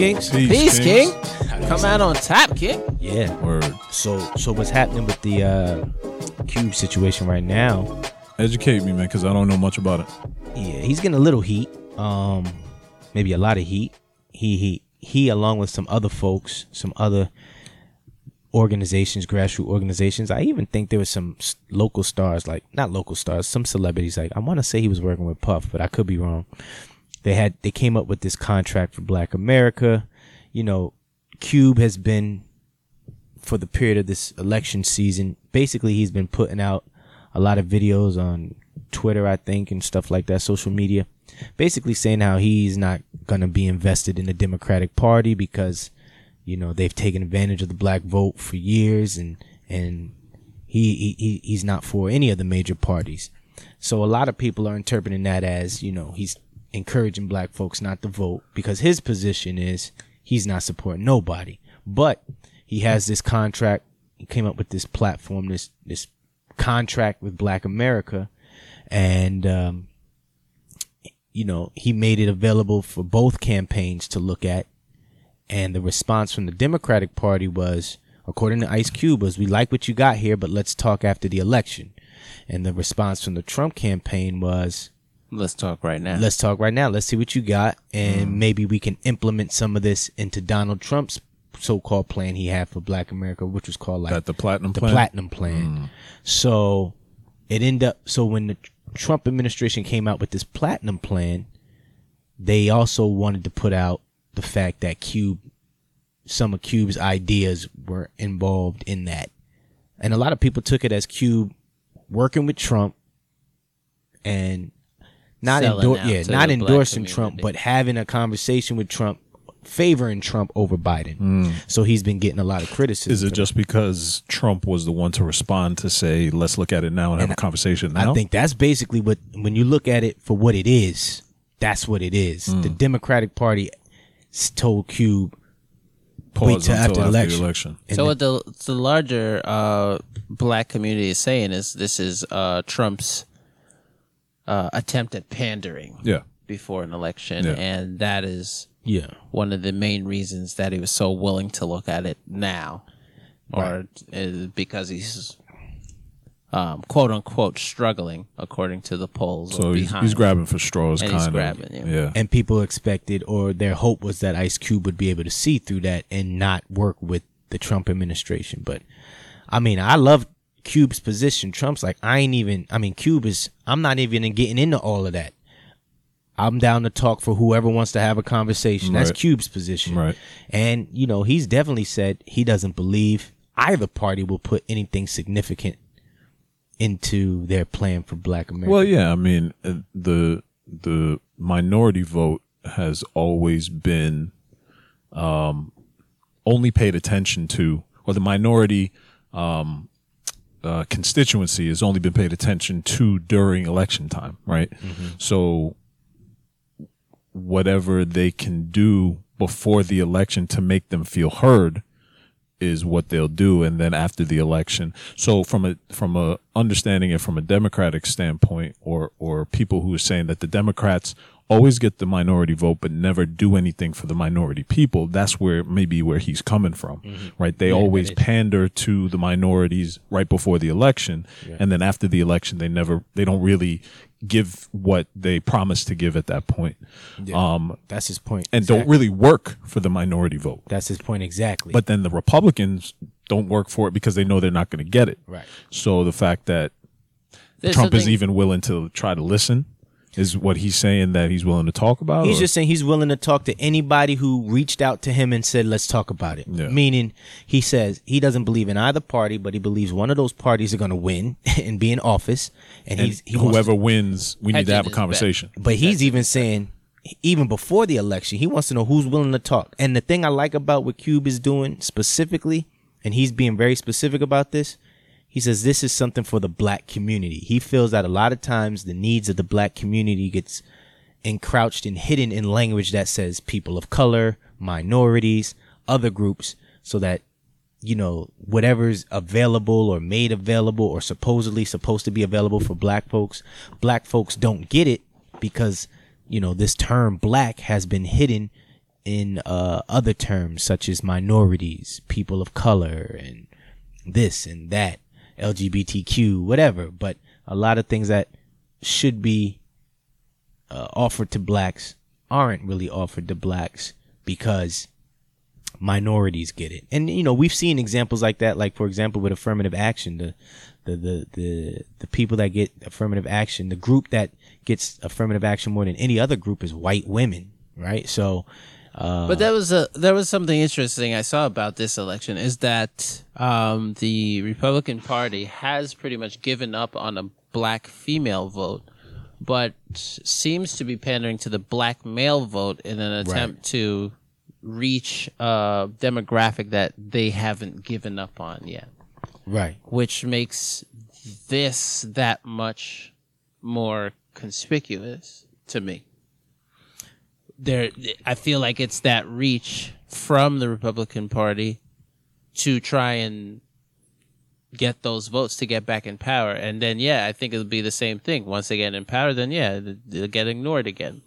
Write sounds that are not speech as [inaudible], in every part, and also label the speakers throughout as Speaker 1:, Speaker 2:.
Speaker 1: Peace, Kings.
Speaker 2: Peace, King. Come out on top, King.
Speaker 1: Yeah.
Speaker 3: Word.
Speaker 1: So, so what's happening with the uh, Cube situation right now?
Speaker 3: Educate me, man, because I don't know much about it.
Speaker 1: Yeah, he's getting a little heat. Um, maybe a lot of heat. He he he, along with some other folks, some other organizations, grassroots organizations. I even think there was some local stars, like not local stars, some celebrities. Like I want to say he was working with Puff, but I could be wrong. They had they came up with this contract for Black America. You know, Cube has been for the period of this election season. Basically, he's been putting out a lot of videos on Twitter, I think, and stuff like that, social media. Basically saying how he's not gonna be invested in the Democratic Party because, you know, they've taken advantage of the black vote for years and and he he- he's not for any of the major parties. So a lot of people are interpreting that as, you know, he's encouraging black folks not to vote because his position is he's not supporting nobody. But he has this contract. He came up with this platform, this this contract with Black America, and um, you know he made it available for both campaigns to look at. And the response from the Democratic Party was, according to Ice Cube, was we like what you got here, but let's talk after the election. And the response from the Trump campaign was,
Speaker 2: Let's talk right now.
Speaker 1: let's talk right now. Let's see what you got, and mm. maybe we can implement some of this into Donald Trump's so-called plan he had for Black America, which was called like
Speaker 3: That the platinum
Speaker 1: the
Speaker 3: plan.
Speaker 1: platinum plan. Mm. So it ended up. So when the Trump administration came out with this platinum plan, they also wanted to put out the fact that Cube, some of Cube's ideas were involved in that, and a lot of people took it as Cube working with Trump and not
Speaker 2: Selling
Speaker 1: endor-
Speaker 2: out
Speaker 1: yeah,
Speaker 2: to
Speaker 1: not
Speaker 2: the black
Speaker 1: endorsing Trump, but having a conversation with Trump, favoring Trump over Biden. So he's been getting a lot of criticism.
Speaker 3: Is it just because Trump was the one to respond to say, let's look at it now and have a conversation now?
Speaker 1: I think that's basically what when you look at it for what it is, that's what it is. The Democratic Party s- told Cube
Speaker 3: Pause
Speaker 1: wait till
Speaker 3: until
Speaker 1: after the
Speaker 3: after
Speaker 1: election.
Speaker 3: the election.
Speaker 1: and
Speaker 2: so
Speaker 1: the-
Speaker 2: what the the larger uh, black community is saying is this is uh, Trump's uh, attempt at pandering
Speaker 3: Yeah.
Speaker 2: before an election,
Speaker 3: Yeah.
Speaker 2: and that is
Speaker 1: yeah,
Speaker 2: one of the main reasons that he was so willing to look at it now, or is because he's um, quote unquote struggling according to the polls.
Speaker 3: So he's, he's grabbing for straws,
Speaker 2: And
Speaker 3: kind
Speaker 2: he's
Speaker 3: of.
Speaker 2: grabbing, yeah.
Speaker 3: yeah.
Speaker 1: and people expected or their hope was that Ice Cube would be able to see through that and not work with the Trump administration. But I mean, I love Cube's position. Trump's like, I ain't even. I mean, Cube is. I'm not even getting into all of that. I'm down to talk for whoever wants to have a conversation. That's
Speaker 3: Right.
Speaker 1: Cube's position.
Speaker 3: Right.
Speaker 1: And, you know, he's definitely said he doesn't believe either party will put anything significant into their plan for black America.
Speaker 3: Well, yeah. I mean, uh, the the minority vote has always been um, only paid attention to, or the minority um, uh, constituency has only been paid attention to during election time, right? So, whatever they can do before the election to make them feel heard is what they'll do and then after the election so from a from a understanding it from a democratic standpoint or or people who are saying that the democrats always get the minority vote but never do anything for the minority people that's where maybe where he's coming from right they always pander to the minorities right before the election and then after the election they never they don't really give what they promised to give at that point um
Speaker 1: that's his point.
Speaker 3: and don't really work for the minority vote
Speaker 1: That's his point exactly.
Speaker 3: but then the Republicans don't work for it because they know they're not going to get it.
Speaker 1: Right.
Speaker 3: So the fact that
Speaker 2: There's
Speaker 3: Trump is even willing to try to listen is what he's saying that he's willing to talk about.
Speaker 1: He's
Speaker 3: or-
Speaker 1: just saying he's willing to talk to anybody who reached out to him and said, "Let's talk about it."
Speaker 3: Yeah.
Speaker 1: Meaning, he says he doesn't believe in either party, but he believes one of those parties are going to win [laughs] and be in office, and,
Speaker 3: and
Speaker 1: he's he wants
Speaker 3: whoever wins, we need to have a
Speaker 2: his bet.
Speaker 3: conversation.
Speaker 1: But he's even saying, even before the election, he wants to know who's willing to talk. And the thing I like about what Cube is doing specifically, and he's being very specific about this, he says this is something for the black community. He feels that a lot of times the needs of the black community gets encroached and hidden in language that says people of color, minorities, other groups, so that you know whatever's available or made available or supposedly supposed to be available for black folks black folks don't get it because you know this term black has been hidden in uh, other terms such as minorities, people of color, and this and that, LGBTQ, whatever. But a lot of things that should be uh, offered to blacks aren't really offered to blacks because minorities get it. And you know, we've seen examples like that, like for example with affirmative action, the the the the, the people that get affirmative action, the group that gets affirmative action more than any other group is white women, right? So uh,
Speaker 2: But that was a there was something interesting I saw about this election is that um, the Republican Party has pretty much given up on a black female vote, but seems to be pandering to the black male vote in an attempt to reach a demographic that they haven't given up on yet,
Speaker 1: right.
Speaker 2: which makes this that much more conspicuous to me there I feel like it's that reach from the Republican Party to try and get those votes to get back in power. And then yeah, I think it'll be the same thing. Once they get in power, then yeah, they'll get ignored again.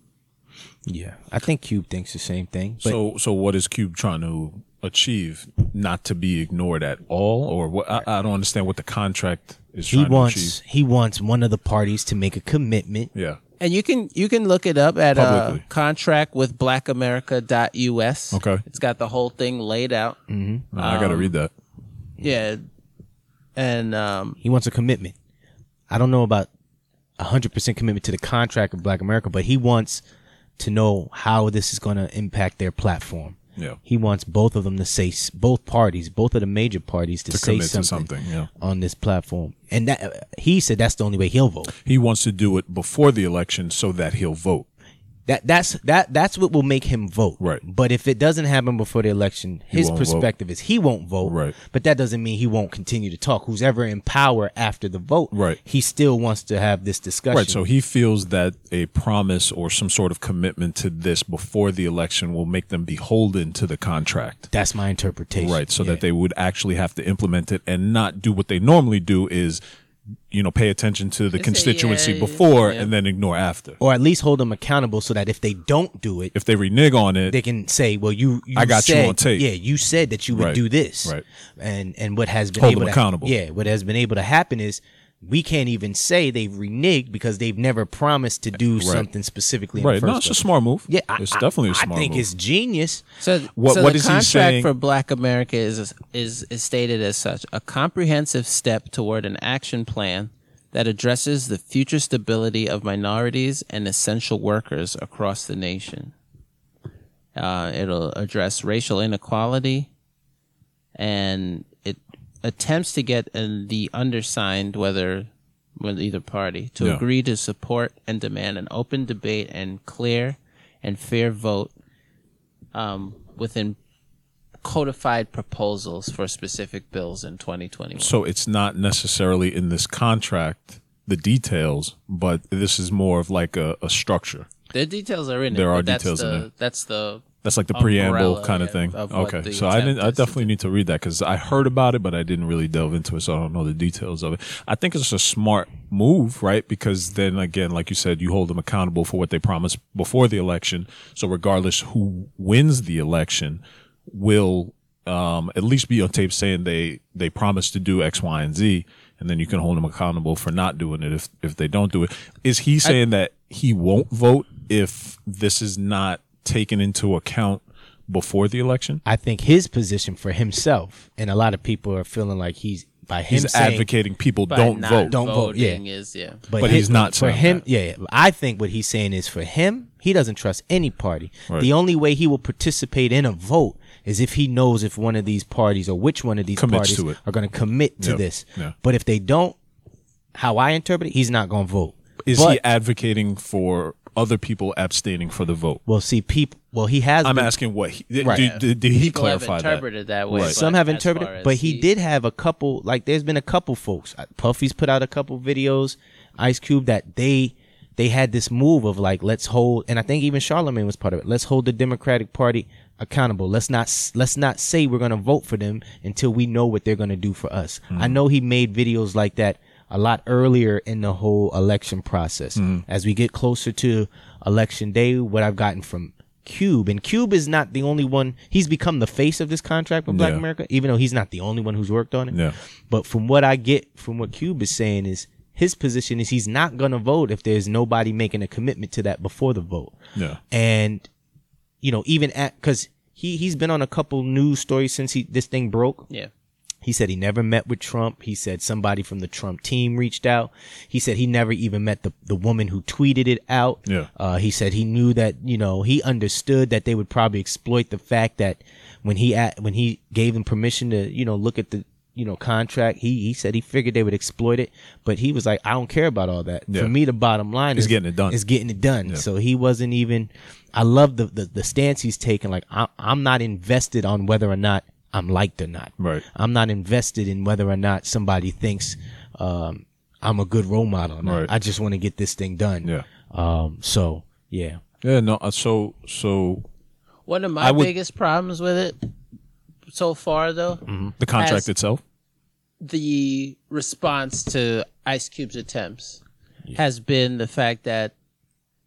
Speaker 1: Yeah, I think Cube thinks the same thing. But
Speaker 3: so so what is Cube trying to achieve? Not to be ignored at all, or what? I, I don't understand what the contract is
Speaker 1: he
Speaker 3: trying to
Speaker 1: wants he wants one of the parties to make a commitment.
Speaker 3: Yeah.
Speaker 2: And you can you can look it up at a
Speaker 3: Publicly.
Speaker 2: contract with blackamerica.us.
Speaker 3: Okay.
Speaker 2: It's got the whole thing laid out. Mm-hmm.
Speaker 3: No, I got to um, read that.
Speaker 2: Yeah. And um
Speaker 1: He wants a commitment. I don't know about a hundred percent commitment to the contract of Black America, but he wants to know how this is going to impact their platform.
Speaker 3: Yeah.
Speaker 1: He wants both of them to say both parties, both of the major parties, to,
Speaker 3: To
Speaker 1: say
Speaker 3: commit to
Speaker 1: something,
Speaker 3: something, yeah.
Speaker 1: on this platform. And that he said that's the only way he'll vote.
Speaker 3: He wants to do it before the election so that he'll vote.
Speaker 1: That that's that that's what will make him vote.
Speaker 3: Right.
Speaker 1: But if it doesn't happen before the election, his
Speaker 3: won't vote.
Speaker 1: perspective is he won't vote.
Speaker 3: Right.
Speaker 1: But that doesn't mean he won't continue to talk. Who's ever in power after the vote,
Speaker 3: Right.
Speaker 1: He still wants to have this discussion.
Speaker 3: Right. So he feels that a promise or some sort of commitment to this before the election will make them beholden to the contract.
Speaker 1: that's my interpretation.
Speaker 3: Right. So
Speaker 1: Yeah.
Speaker 3: that they would actually have to implement it and not do what they normally do is, you know, pay attention to the constituency
Speaker 2: yeah,
Speaker 3: before
Speaker 2: yeah.
Speaker 3: and then ignore after.
Speaker 1: or at least hold them accountable so that if they don't do it,
Speaker 3: If they renege on it,
Speaker 1: they can say, "Well, you, you
Speaker 3: I got you on tape.
Speaker 1: Yeah, you said that you would
Speaker 3: Right.
Speaker 1: do this,
Speaker 3: Right.
Speaker 1: And and what has been
Speaker 3: Hold
Speaker 1: able
Speaker 3: them
Speaker 1: to,
Speaker 3: accountable.
Speaker 1: Yeah, what has been able to happen is we can't even say they've reneged because they've never promised to do something specifically. in the
Speaker 3: right. No,
Speaker 1: first
Speaker 3: it's a smart move.
Speaker 1: Yeah, I-
Speaker 3: it's
Speaker 1: I-
Speaker 3: definitely a
Speaker 1: I
Speaker 3: smart move.
Speaker 1: I think
Speaker 3: move.
Speaker 1: it's genius.
Speaker 2: So,
Speaker 3: What-
Speaker 2: so
Speaker 3: what
Speaker 2: the
Speaker 3: is he
Speaker 2: contract
Speaker 3: saying-
Speaker 2: for Black America is is is stated as such: a comprehensive step toward an action plan that addresses the future stability of minorities and essential workers across the nation. Uh, it'll address racial inequality, and it attempts to get uh, the undersigned, whether with either party, to
Speaker 3: Yeah.
Speaker 2: agree to support and demand an open debate and clear and fair vote um, within codified proposals for specific bills in 2021.
Speaker 3: So it's not necessarily in this contract, the details, but this is more of like a, a structure.
Speaker 2: the details are in it.
Speaker 3: There are
Speaker 2: but that's
Speaker 3: details in
Speaker 2: the,
Speaker 3: there.
Speaker 2: That's the
Speaker 3: That's like the
Speaker 2: Umbrella,
Speaker 3: preamble kind of
Speaker 2: yeah,
Speaker 3: thing.
Speaker 2: of what
Speaker 3: okay,
Speaker 2: the
Speaker 3: so I didn't. I
Speaker 2: is to
Speaker 3: definitely need to read that because I heard about it, but I didn't really delve into it, so I don't know the details of it. I think it's a smart move, right? Because then again, like you said, you hold them accountable for what they promised before the election. So regardless who wins the election, will um, at least be on tape saying they they promised to do X, Y, and Z, and then you can hold them accountable for not doing it if if they don't do it. Is he saying that he won't vote if this is not taken into account before the election?
Speaker 1: I think his position for himself, and a lot of people are feeling like he's by him
Speaker 3: He's
Speaker 1: saying,
Speaker 3: advocating people don't vote.
Speaker 1: Don't vote, yeah.
Speaker 2: Is yeah.
Speaker 1: But,
Speaker 3: But
Speaker 1: hi-
Speaker 3: he's not
Speaker 1: for him.
Speaker 3: that.
Speaker 1: Yeah, I think what he's saying is for him, he doesn't trust any party.
Speaker 3: Right.
Speaker 1: The only way he will participate in a vote is if he knows if one of these parties or which one of these
Speaker 3: Commits
Speaker 1: parties
Speaker 3: to it.
Speaker 1: are going to commit to
Speaker 3: Yep.
Speaker 1: this.
Speaker 3: Yeah.
Speaker 1: But if they don't, how I interpret it, he's not going to vote.
Speaker 3: Is
Speaker 1: But-
Speaker 3: he advocating for other people abstaining for the vote?
Speaker 1: Well, see, people. Well, he has.
Speaker 3: I'm
Speaker 1: been-
Speaker 3: asking what he, did,
Speaker 1: Right.
Speaker 3: did, did, did he
Speaker 2: People have
Speaker 3: clarify that?
Speaker 2: interpreted that, way.
Speaker 3: Right.
Speaker 1: Some have interpreted, but he did have a couple. Like, there's been a couple folks. Uh, Puffy's put out a couple videos. Ice Cube that they they had this move of like, let's hold, and I think even Charlemagne was part of it. Let's hold the Democratic Party accountable. Let's not let's not say we're gonna vote for them until we know what they're gonna do for us. I know he made videos like that a lot earlier in the whole election process. Mm-hmm. As we get closer to election day, what I've gotten from Cube, and Cube is not the only one. He's become the face of this contract with Black
Speaker 3: Yeah.
Speaker 1: America, even though he's not the only one who's worked on it.
Speaker 3: Yeah.
Speaker 1: But from what I get from what Cube is saying is his position is he's not gonna vote if there's nobody making a commitment to that before the vote.
Speaker 3: Yeah.
Speaker 1: And you know, even at because he he's been on a couple news stories since he this thing broke.
Speaker 2: Yeah.
Speaker 1: He said he never met with Trump. He said somebody from the Trump team reached out. He said he never even met the, the woman who tweeted it out.
Speaker 3: Yeah.
Speaker 1: Uh, he said he knew that, you know, he understood that they would probably exploit the fact that when he at, when he gave them permission to, you know, look at the, you know, contract, he, he said he figured they would exploit it, but he was like, I don't care about all that.
Speaker 3: Yeah.
Speaker 1: For me, the bottom line
Speaker 3: It's
Speaker 1: is
Speaker 3: getting it done.
Speaker 1: Is getting it done. So he wasn't even, I love the, the, the stance he's taken. Like, I, I'm not invested on whether or not I'm liked or not.
Speaker 3: Right.
Speaker 1: I'm not invested in whether or not somebody thinks um, I'm a good role model. or not.
Speaker 3: Right.
Speaker 1: I just want to get this thing done.
Speaker 3: Yeah.
Speaker 1: Um. So yeah.
Speaker 3: Yeah. No. uh, So so
Speaker 2: One of my
Speaker 3: would-
Speaker 2: biggest problems with it so far, though,
Speaker 3: the contract itself.
Speaker 2: the response to Ice Cube's attempts has been the fact that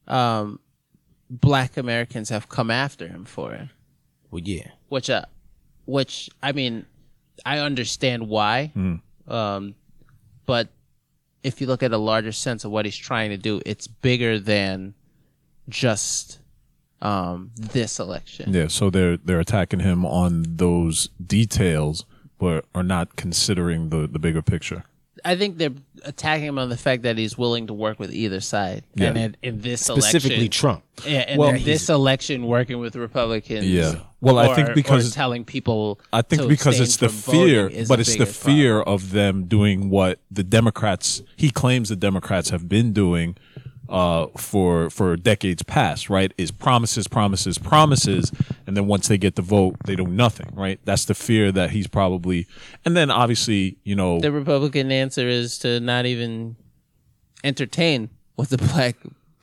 Speaker 2: um, black Americans have come after him for it.
Speaker 1: Well, yeah.
Speaker 2: which uh, which I mean, I understand why, um, but if you look at a larger sense of what he's trying to do, it's bigger than just um, this election.
Speaker 3: Yeah. So they're they're attacking him on those details, but are not considering the the bigger picture.
Speaker 2: I think they're attacking him on the fact that he's willing to work with either side,
Speaker 3: Yeah.
Speaker 2: and in, in this
Speaker 1: Specifically,
Speaker 2: election,
Speaker 1: Trump.
Speaker 2: yeah, and
Speaker 3: Well,
Speaker 2: in this election, working with Republicans.
Speaker 3: Yeah. Well, I think because-
Speaker 2: telling people,
Speaker 3: I think because it's the fear, but
Speaker 2: the
Speaker 3: it's the
Speaker 2: biggest problem.
Speaker 3: fear of them doing what the Democrats he claims the Democrats have been doing uh, for for decades past, right? Is promises, promises, promises, and then once they get the vote, they do nothing, right? That's the fear that he's probably, and then obviously, you know,
Speaker 2: the Republican answer is to not even entertain what the black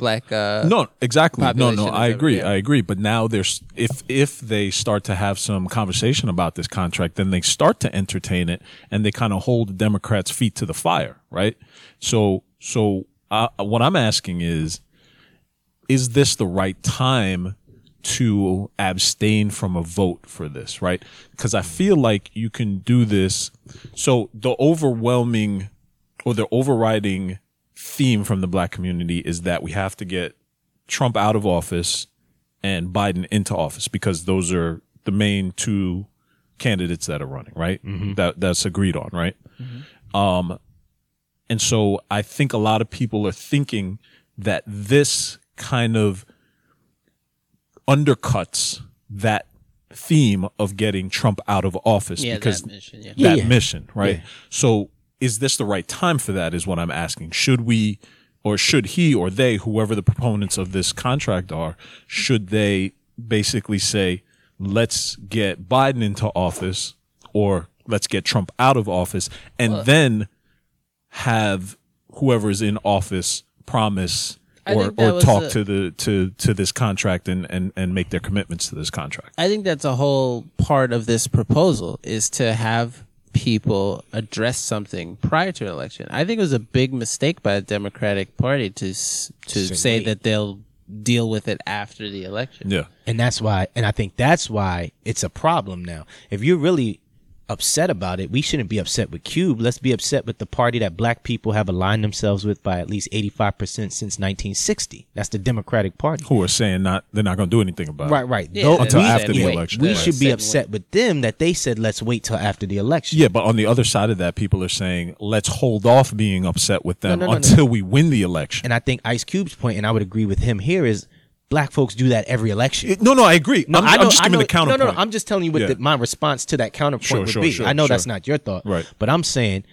Speaker 2: black uh
Speaker 3: No, exactly. No, no, I agree.
Speaker 2: there.
Speaker 3: I agree. But now there's if if they start to have some conversation about this contract, then they start to entertain it and they kind of hold the Democrats' feet to the fire, right? So so uh, what I'm asking is is this the right time to abstain from a vote for this, right? Because I feel like you can do this. So the overwhelming or the overriding theme from the black community is that we have to get Trump out of office and Biden into office because those are the main two candidates that are running, right? That that's agreed on, right? Um, and so I think a lot of people are thinking that this kind of undercuts that theme of getting Trump out of office
Speaker 2: yeah
Speaker 3: because
Speaker 2: that mission yeah.
Speaker 1: Yeah,
Speaker 3: that
Speaker 1: yeah.
Speaker 3: mission, right?
Speaker 1: Yeah.
Speaker 3: So is this the right time for that is what I'm asking. Should we or should he or they, whoever the proponents of this contract are, should they basically say, let's get Biden into office or let's get Trump out of office and then have whoever's in office promise
Speaker 2: I
Speaker 3: or, or talk
Speaker 2: a-
Speaker 3: to the to to this contract and, and and make their commitments to this contract.
Speaker 2: I think that's a whole part of this proposal is to have people address something prior to an election. I think it was a big mistake by the Democratic Party to to
Speaker 1: Say
Speaker 2: say
Speaker 1: wait.
Speaker 2: that they'll deal with it after the election.
Speaker 3: Yeah.
Speaker 1: And that's why, and I think that's why it's a problem now. If you're really upset about it, we shouldn't be upset with Cube. Let's be upset with the party that black people have aligned themselves with by at least 85% since 1960. That's the Democratic Party.
Speaker 3: Who are saying not they're not gonna do anything about
Speaker 1: Right,
Speaker 3: it.
Speaker 1: right.
Speaker 2: Yeah,
Speaker 1: Tho-
Speaker 3: Until
Speaker 1: we-
Speaker 3: after the
Speaker 1: we-
Speaker 3: election.
Speaker 1: We
Speaker 3: Right.
Speaker 1: should be
Speaker 2: Said
Speaker 1: upset with them that they said, let's wait till after the election.
Speaker 3: Yeah, but on the other side of that, people are saying, let's hold off being upset with them
Speaker 1: No, no, no, no.
Speaker 3: until we win the election.
Speaker 1: And I think Ice Cube's point, and I would agree with him here, is black folks do that every election.
Speaker 3: No, no, I agree.
Speaker 1: No,
Speaker 3: I'm,
Speaker 1: I
Speaker 3: I'm
Speaker 1: know,
Speaker 3: just
Speaker 1: I
Speaker 3: giving
Speaker 1: know,
Speaker 3: the counterpoint.
Speaker 1: No, no, no. I'm just telling you what
Speaker 3: Yeah.
Speaker 1: the, my response to that counterpoint
Speaker 3: Sure,
Speaker 1: would
Speaker 3: sure,
Speaker 1: be.
Speaker 3: sure,
Speaker 1: I know that's not your thought,
Speaker 3: Right.
Speaker 1: But I'm saying,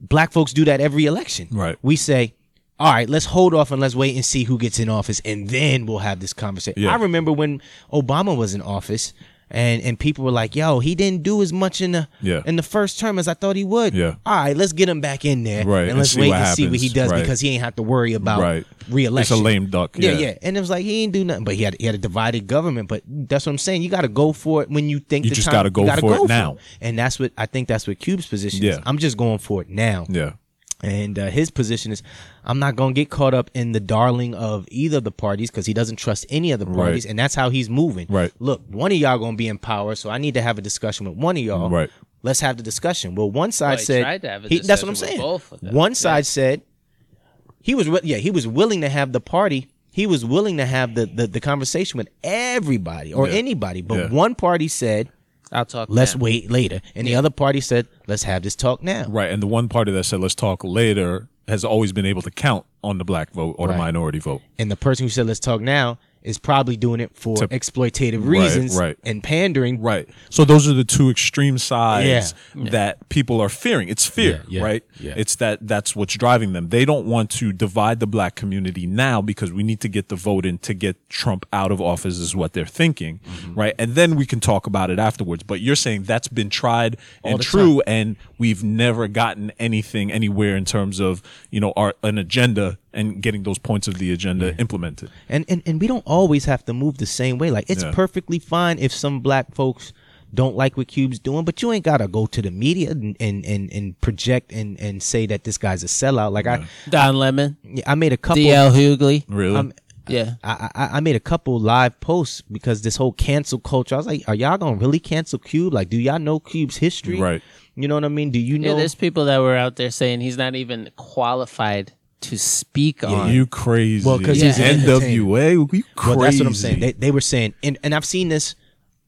Speaker 1: black folks do that every election.
Speaker 3: Right.
Speaker 1: We say, all right, let's hold off and let's wait and see who gets in office, and then we'll have this conversation.
Speaker 3: Yeah.
Speaker 1: I remember when Obama was in office, and and people were like, "Yo, he didn't do as much in the
Speaker 3: Yeah.
Speaker 1: in the first term as I thought he would."
Speaker 3: Yeah.
Speaker 1: All right, let's get him back in there,
Speaker 3: Right,
Speaker 1: and
Speaker 3: and
Speaker 1: let's
Speaker 3: see
Speaker 1: wait and see what he does
Speaker 3: Right.
Speaker 1: because he ain't have to worry about
Speaker 3: Right.
Speaker 1: reelection.
Speaker 3: It's a lame duck.
Speaker 1: Yeah,
Speaker 3: Yeah.
Speaker 1: yeah. And it was like he ain't do nothing, but he had he had a divided government. But that's what I'm saying. You got to go for it when you think
Speaker 3: You
Speaker 1: the
Speaker 3: just gotta go
Speaker 1: gotta
Speaker 3: for it now.
Speaker 1: And that's what I think. That's what Cube's position
Speaker 3: Yeah.
Speaker 1: is. I'm just going for it now.
Speaker 3: Yeah.
Speaker 1: And uh, his position is, I'm not gonna get caught up in the darling of either of the parties because he doesn't trust any of the parties,
Speaker 3: Right.
Speaker 1: and that's how he's moving.
Speaker 3: Right.
Speaker 1: Look, one of y'all gonna be in power, so I need to have a discussion with one of y'all.
Speaker 3: Right.
Speaker 1: Let's have the discussion. Well, one side
Speaker 2: Well, he
Speaker 1: said
Speaker 2: tried to have a
Speaker 1: he- that's what I'm saying.
Speaker 2: with both of them.
Speaker 1: One side said he was yeah he was willing to have the party. He was willing to have the the, the conversation with everybody or
Speaker 3: Yeah.
Speaker 1: anybody, but
Speaker 3: Yeah.
Speaker 1: one party said
Speaker 2: I'll talk.
Speaker 1: let's
Speaker 2: now.
Speaker 1: wait later, and the other party said let's have this talk now.
Speaker 3: Right. And the one party that said, let's talk later has always been able to count on the black vote or
Speaker 1: Right.
Speaker 3: the minority vote.
Speaker 1: And the person who said let's talk now is probably doing it for
Speaker 3: To-
Speaker 1: exploitative reasons
Speaker 3: right.
Speaker 1: and pandering.
Speaker 3: Right. So those are the two extreme sides
Speaker 1: Yeah.
Speaker 3: that people are fearing. It's fear,
Speaker 1: Yeah, yeah,
Speaker 3: right?
Speaker 1: yeah.
Speaker 3: It's that that's what's driving them. They don't want to divide the black community now because we need to get the vote in to get Trump out of office is what they're thinking,
Speaker 1: Mm-hmm.
Speaker 3: right? And then we can talk about it afterwards. But you're saying that's been tried and
Speaker 1: the
Speaker 3: true and we've never gotten anything anywhere in terms of, you know, our an agenda and getting those points of the agenda implemented.
Speaker 1: And, and and we don't always have to move the same way. Like it's
Speaker 3: Yeah.
Speaker 1: perfectly fine if some black folks don't like what Cube's doing, but you ain't gotta go to the media and and, and, and project and, and say that this guy's a sellout. Like I
Speaker 2: Don Lemon,
Speaker 1: I I made a couple
Speaker 2: D.L. Hughley.
Speaker 3: Really?
Speaker 1: I'm-
Speaker 2: Yeah.
Speaker 1: I, I I made a couple live posts because this whole cancel culture. I was like, are y'all gonna really cancel Cube? Like, do y'all know Cube's history?
Speaker 3: Right.
Speaker 1: You know what I mean? Do you
Speaker 2: Yeah,
Speaker 1: know?
Speaker 2: there's people that were out there saying he's not even qualified to speak on.
Speaker 3: You crazy.
Speaker 1: Well, 'cause
Speaker 2: he's an
Speaker 3: NWA, you crazy.
Speaker 1: Well, that's what I'm saying. They, they were saying, and, and I've seen this,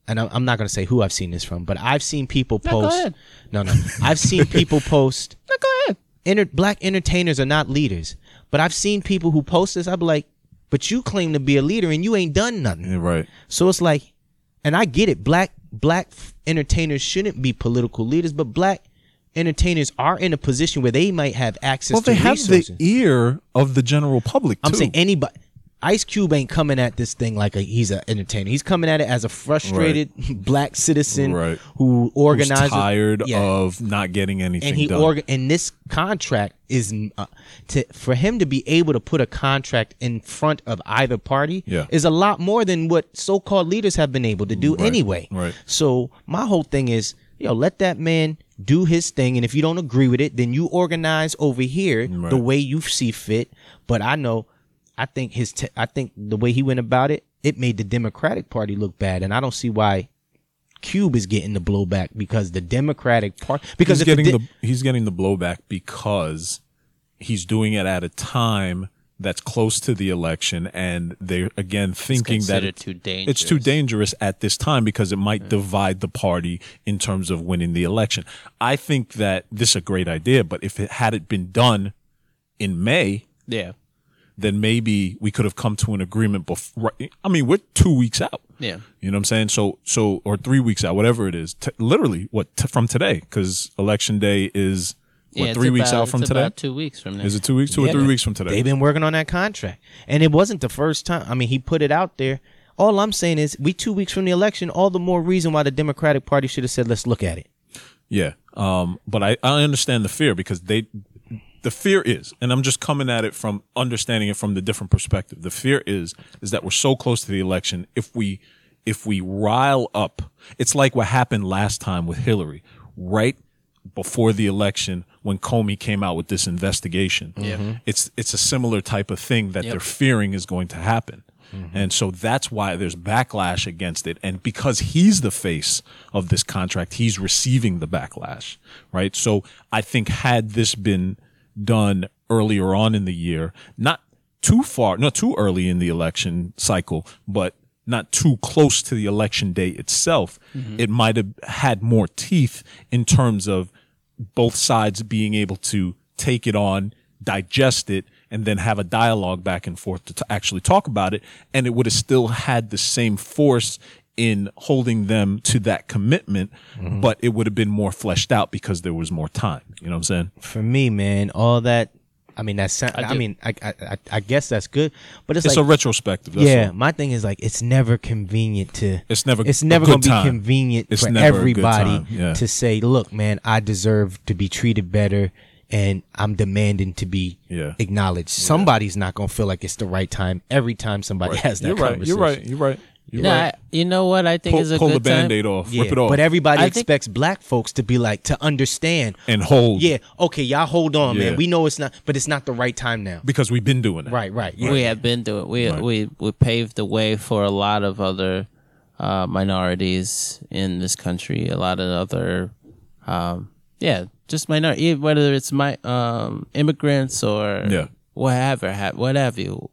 Speaker 1: and I'm, I'm not going to say who I've seen this from, but I've seen people
Speaker 2: No, go
Speaker 1: post.
Speaker 2: ahead.
Speaker 1: No, no, I've seen people [laughs] post.
Speaker 2: No, go ahead.
Speaker 1: Enter, black entertainers are not leaders, but I've seen people who post this. I'd be like, but you claim to be a leader and you ain't done nothing.
Speaker 3: Yeah, right.
Speaker 1: So it's like, and I get it. Black black entertainers shouldn't be political leaders, but black entertainers are in a position where they might have access
Speaker 3: Well,
Speaker 1: to
Speaker 3: they have the ear of the general public.
Speaker 1: I'm
Speaker 3: too.
Speaker 1: saying anybody. Ice Cube ain't coming at this thing like a, he's an entertainer. He's coming at it as a frustrated [laughs] black citizen
Speaker 3: Right.
Speaker 1: who
Speaker 3: Who's tired
Speaker 1: Yeah.
Speaker 3: of not getting anything
Speaker 1: and he
Speaker 3: done.
Speaker 1: organ and this contract is uh, to for him to be able to put a contract in front of either party
Speaker 3: Yeah.
Speaker 1: is a lot more than what so-called leaders have been able to do anyway.
Speaker 3: right.
Speaker 1: So my whole thing is, yo, let that man do his thing, and if you don't agree with it, then you organize over here
Speaker 3: Right.
Speaker 1: the way you see fit. But I know, I think his, te- I think the way he went about it, it made the Democratic Party look bad, and I don't see why. Cube is getting the blowback because the Democratic Party because
Speaker 3: he's getting
Speaker 1: the,
Speaker 3: the, he's getting the blowback because he's doing it at a time that's close to the election, and they're again thinking that
Speaker 2: considered
Speaker 3: it-
Speaker 2: too
Speaker 3: it's too
Speaker 2: dangerous.
Speaker 3: dangerous at this time because it might mm. divide the party in terms of winning the election. I think that this is a great idea, but if it had it been done in May,
Speaker 2: Yeah.
Speaker 3: then maybe we could have come to an agreement before. I mean, we're two weeks out.
Speaker 2: Yeah.
Speaker 3: You know what I'm saying? So, so, or three weeks out, whatever it is. T- literally, what t- from today? Because election day is what
Speaker 2: yeah,
Speaker 3: three weeks
Speaker 2: about-
Speaker 3: out from today.
Speaker 2: About two weeks from now.
Speaker 3: Is it two weeks? Two or
Speaker 1: Yeah.
Speaker 3: three weeks from today?
Speaker 1: They've been working on that contract, and it wasn't the first time. I mean, he put it out there. All I'm saying is, we two weeks from the election. All the more reason why the Democratic Party should have said, "Let's look at it."
Speaker 3: Yeah. Um, but I, I understand the fear because they, the fear is, and I'm just coming at it from understanding it from the different perspective. The fear is, is that we're so close to the election. If we, if we rile up, it's like what happened last time with Hillary, right before the election when Comey came out with this investigation. Yeah. Mm-hmm. It's, it's a similar type of thing that they're fearing is going to happen. Mm-hmm. And so that's why there's backlash against it. And because he's the face of this contract, he's receiving the backlash, right? So I think had this been done earlier on in the year, not too far, not too early in the election cycle, but not too close to the election day itself, mm-hmm. it might have had more teeth in terms of both sides being able to take it on, digest it, and then have a dialogue back and forth to t- actually talk about it. And it would have still had the same force in holding them to that commitment, mm-hmm. but it would have been more fleshed out because there was more time. You know what I'm saying?
Speaker 1: For me, man, all that. I mean, that's. I,
Speaker 2: do.
Speaker 1: mean, I, I I- I guess that's good, but it's,
Speaker 3: It's
Speaker 1: like
Speaker 3: a retrospective. That's
Speaker 1: yeah.
Speaker 3: all.
Speaker 1: My thing is like it's never convenient to.
Speaker 3: It's never
Speaker 1: It's never gonna be
Speaker 3: time.
Speaker 1: convenient
Speaker 3: It's
Speaker 1: for
Speaker 3: never a good
Speaker 1: everybody
Speaker 3: yeah.
Speaker 1: to say, "Look, man, I deserve to be treated better." And I'm demanding to be
Speaker 3: Yeah.
Speaker 1: acknowledged. Somebody's not gonna feel like it's the right time every time somebody has that
Speaker 3: You're right. You're right. You're right.
Speaker 2: No, I, you know what I think
Speaker 3: Pull,
Speaker 2: is a
Speaker 3: pull the
Speaker 2: good time.
Speaker 3: band-aid off.
Speaker 1: Yeah,
Speaker 3: Rip it off.
Speaker 1: but everybody
Speaker 2: I think-
Speaker 1: expects black folks to be like to understand.
Speaker 3: and hold.
Speaker 1: Yeah, okay, y'all hold on,
Speaker 3: Yeah.
Speaker 1: man. We know it's not, but it's not the right time now.
Speaker 3: Because we've been doing it.
Speaker 1: Right, right. Yeah.
Speaker 2: We have been doing. We
Speaker 3: Right.
Speaker 2: we we paved the way for a lot of other uh, minorities in this country. A lot of other, um, yeah, just minority. Whether it's my um, immigrants or
Speaker 3: Yeah.
Speaker 2: whatever, ha- whatever you.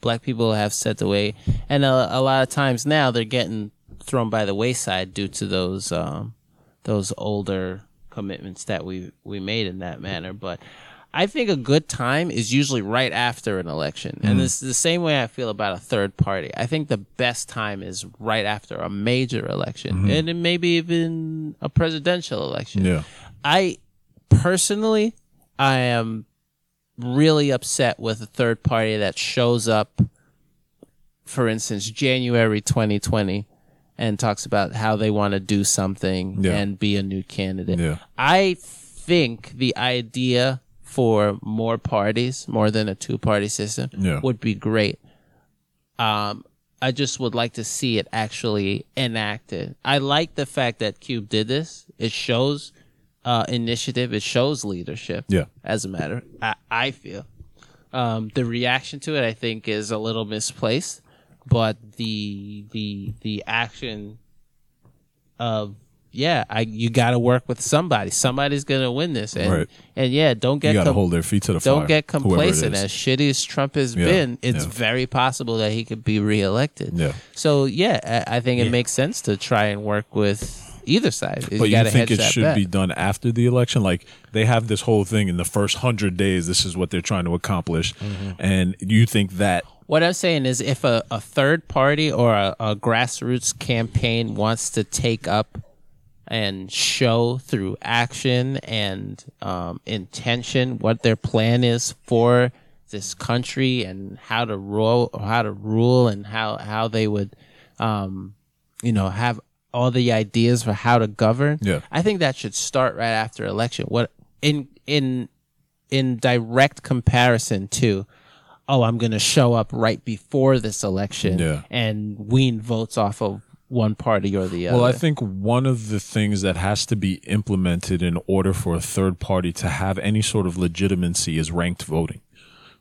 Speaker 2: Black people have set the way, and a, a lot of times now they're getting thrown by the wayside due to those um, those older commitments that we we made in that manner. But I think a good time is usually right after an election, and it's the same way I feel about a third party. I think the best time is right after a major election, and then maybe even a presidential election.
Speaker 3: Yeah.
Speaker 2: I personally, I am really upset with a third party that shows up, for instance, January 2020, and talks about how they want to do something
Speaker 3: Yeah.
Speaker 2: and be a new candidate.
Speaker 3: Yeah.
Speaker 2: I think the idea for more parties, more than a two party system,
Speaker 3: Yeah.
Speaker 2: would be great. Um, I just would like to see it actually enacted. I like the fact that Cube did this. It shows uh, initiative. It shows leadership.
Speaker 3: Yeah.
Speaker 2: As a matter, I, I feel um, the reaction to it, I think, is a little misplaced. But the the the action of yeah, I you got to work with somebody. Somebody's gonna win this, and
Speaker 3: Right.
Speaker 2: and yeah, don't
Speaker 3: You
Speaker 2: get
Speaker 3: got to
Speaker 2: com-
Speaker 3: hold their feet to the fire.
Speaker 2: don't get complacent. As shitty as Trump has
Speaker 3: Yeah,
Speaker 2: been, it's
Speaker 3: yeah.
Speaker 2: very possible that he could be reelected.
Speaker 3: Yeah.
Speaker 2: So yeah, I, I think it makes sense to try and work with either side.
Speaker 3: But you
Speaker 2: gotta
Speaker 3: think it should
Speaker 2: bet.
Speaker 3: be done after the election? Like they have this whole thing in the first hundred days. This is what they're trying to accomplish,
Speaker 2: Mm-hmm.
Speaker 3: and you think that
Speaker 2: What I'm saying is, if a, a third party or a, a grassroots campaign wants to take up and show through action and um, intention what their plan is for this country and how to rule, how to rule, and how how they would, um, you know, have all the ideas for how to govern.
Speaker 3: Yeah.
Speaker 2: I think that should start right after election. What in in in direct comparison to oh, I'm going to show up right before this election
Speaker 3: Yeah.
Speaker 2: and wean votes off of one party or the other.
Speaker 3: Well, I think one of the things that has to be implemented in order for a third party to have any sort of legitimacy is ranked voting,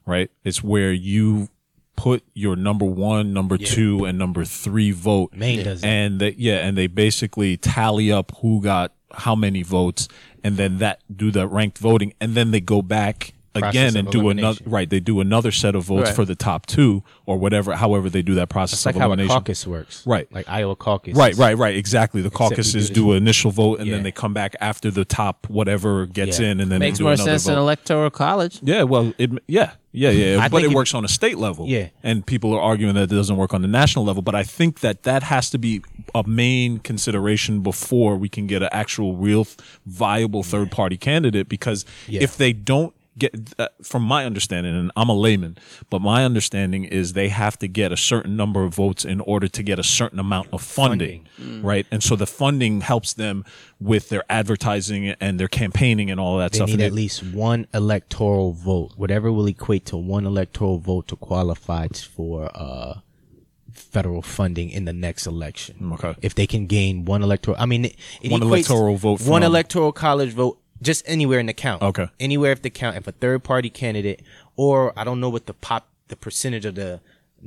Speaker 3: right? It's where you put your number one, number two, and number three vote.
Speaker 1: Maine does.
Speaker 3: And they, yeah, and they basically tally up who got how many votes, and then that do the ranked voting, and then they go back again and do another right. They do another set of votes
Speaker 2: Right.
Speaker 3: for the top two or whatever, however they do that process
Speaker 1: It's like
Speaker 3: of
Speaker 1: how a
Speaker 3: elimination.
Speaker 1: caucus works.
Speaker 3: Right.
Speaker 1: Like Iowa caucus.
Speaker 3: Right, right, right. Exactly. The
Speaker 1: Except we
Speaker 3: caucuses
Speaker 1: do
Speaker 3: do, an initial vote, and
Speaker 1: Yeah.
Speaker 3: then they come back after the top whatever gets
Speaker 1: Yeah.
Speaker 3: in, and then
Speaker 2: makes
Speaker 3: they do
Speaker 2: more
Speaker 3: another
Speaker 2: sense
Speaker 3: vote.
Speaker 2: in electoral college.
Speaker 3: yeah, well, it, yeah, yeah, yeah.
Speaker 1: I
Speaker 3: but
Speaker 1: think
Speaker 3: it works on a state level.
Speaker 1: Yeah.
Speaker 3: and people are arguing that it doesn't work on the national level. But I think that that has to be a main consideration before we can get an actual, real, viable third party candidate. Because
Speaker 1: Yeah.
Speaker 3: if they don't get, uh, from my understanding, and I'm a layman, but my understanding is they have to get a certain number of votes in order to get a certain amount of funding, right? And so the funding helps them with their advertising and their campaigning and all that stuff.
Speaker 1: They
Speaker 3: stuff.
Speaker 1: need
Speaker 3: And
Speaker 1: at least one electoral vote, whatever will equate to one electoral vote to qualify for uh, federal funding in the next election.
Speaker 3: Okay.
Speaker 1: If they can gain one electoral, I mean, it, it
Speaker 3: One
Speaker 1: equates-
Speaker 3: electoral vote
Speaker 1: one electoral college vote, just anywhere in the count.
Speaker 3: Okay.
Speaker 1: Anywhere if the count, if a third party candidate, or I don't know what the pop, the percentage of the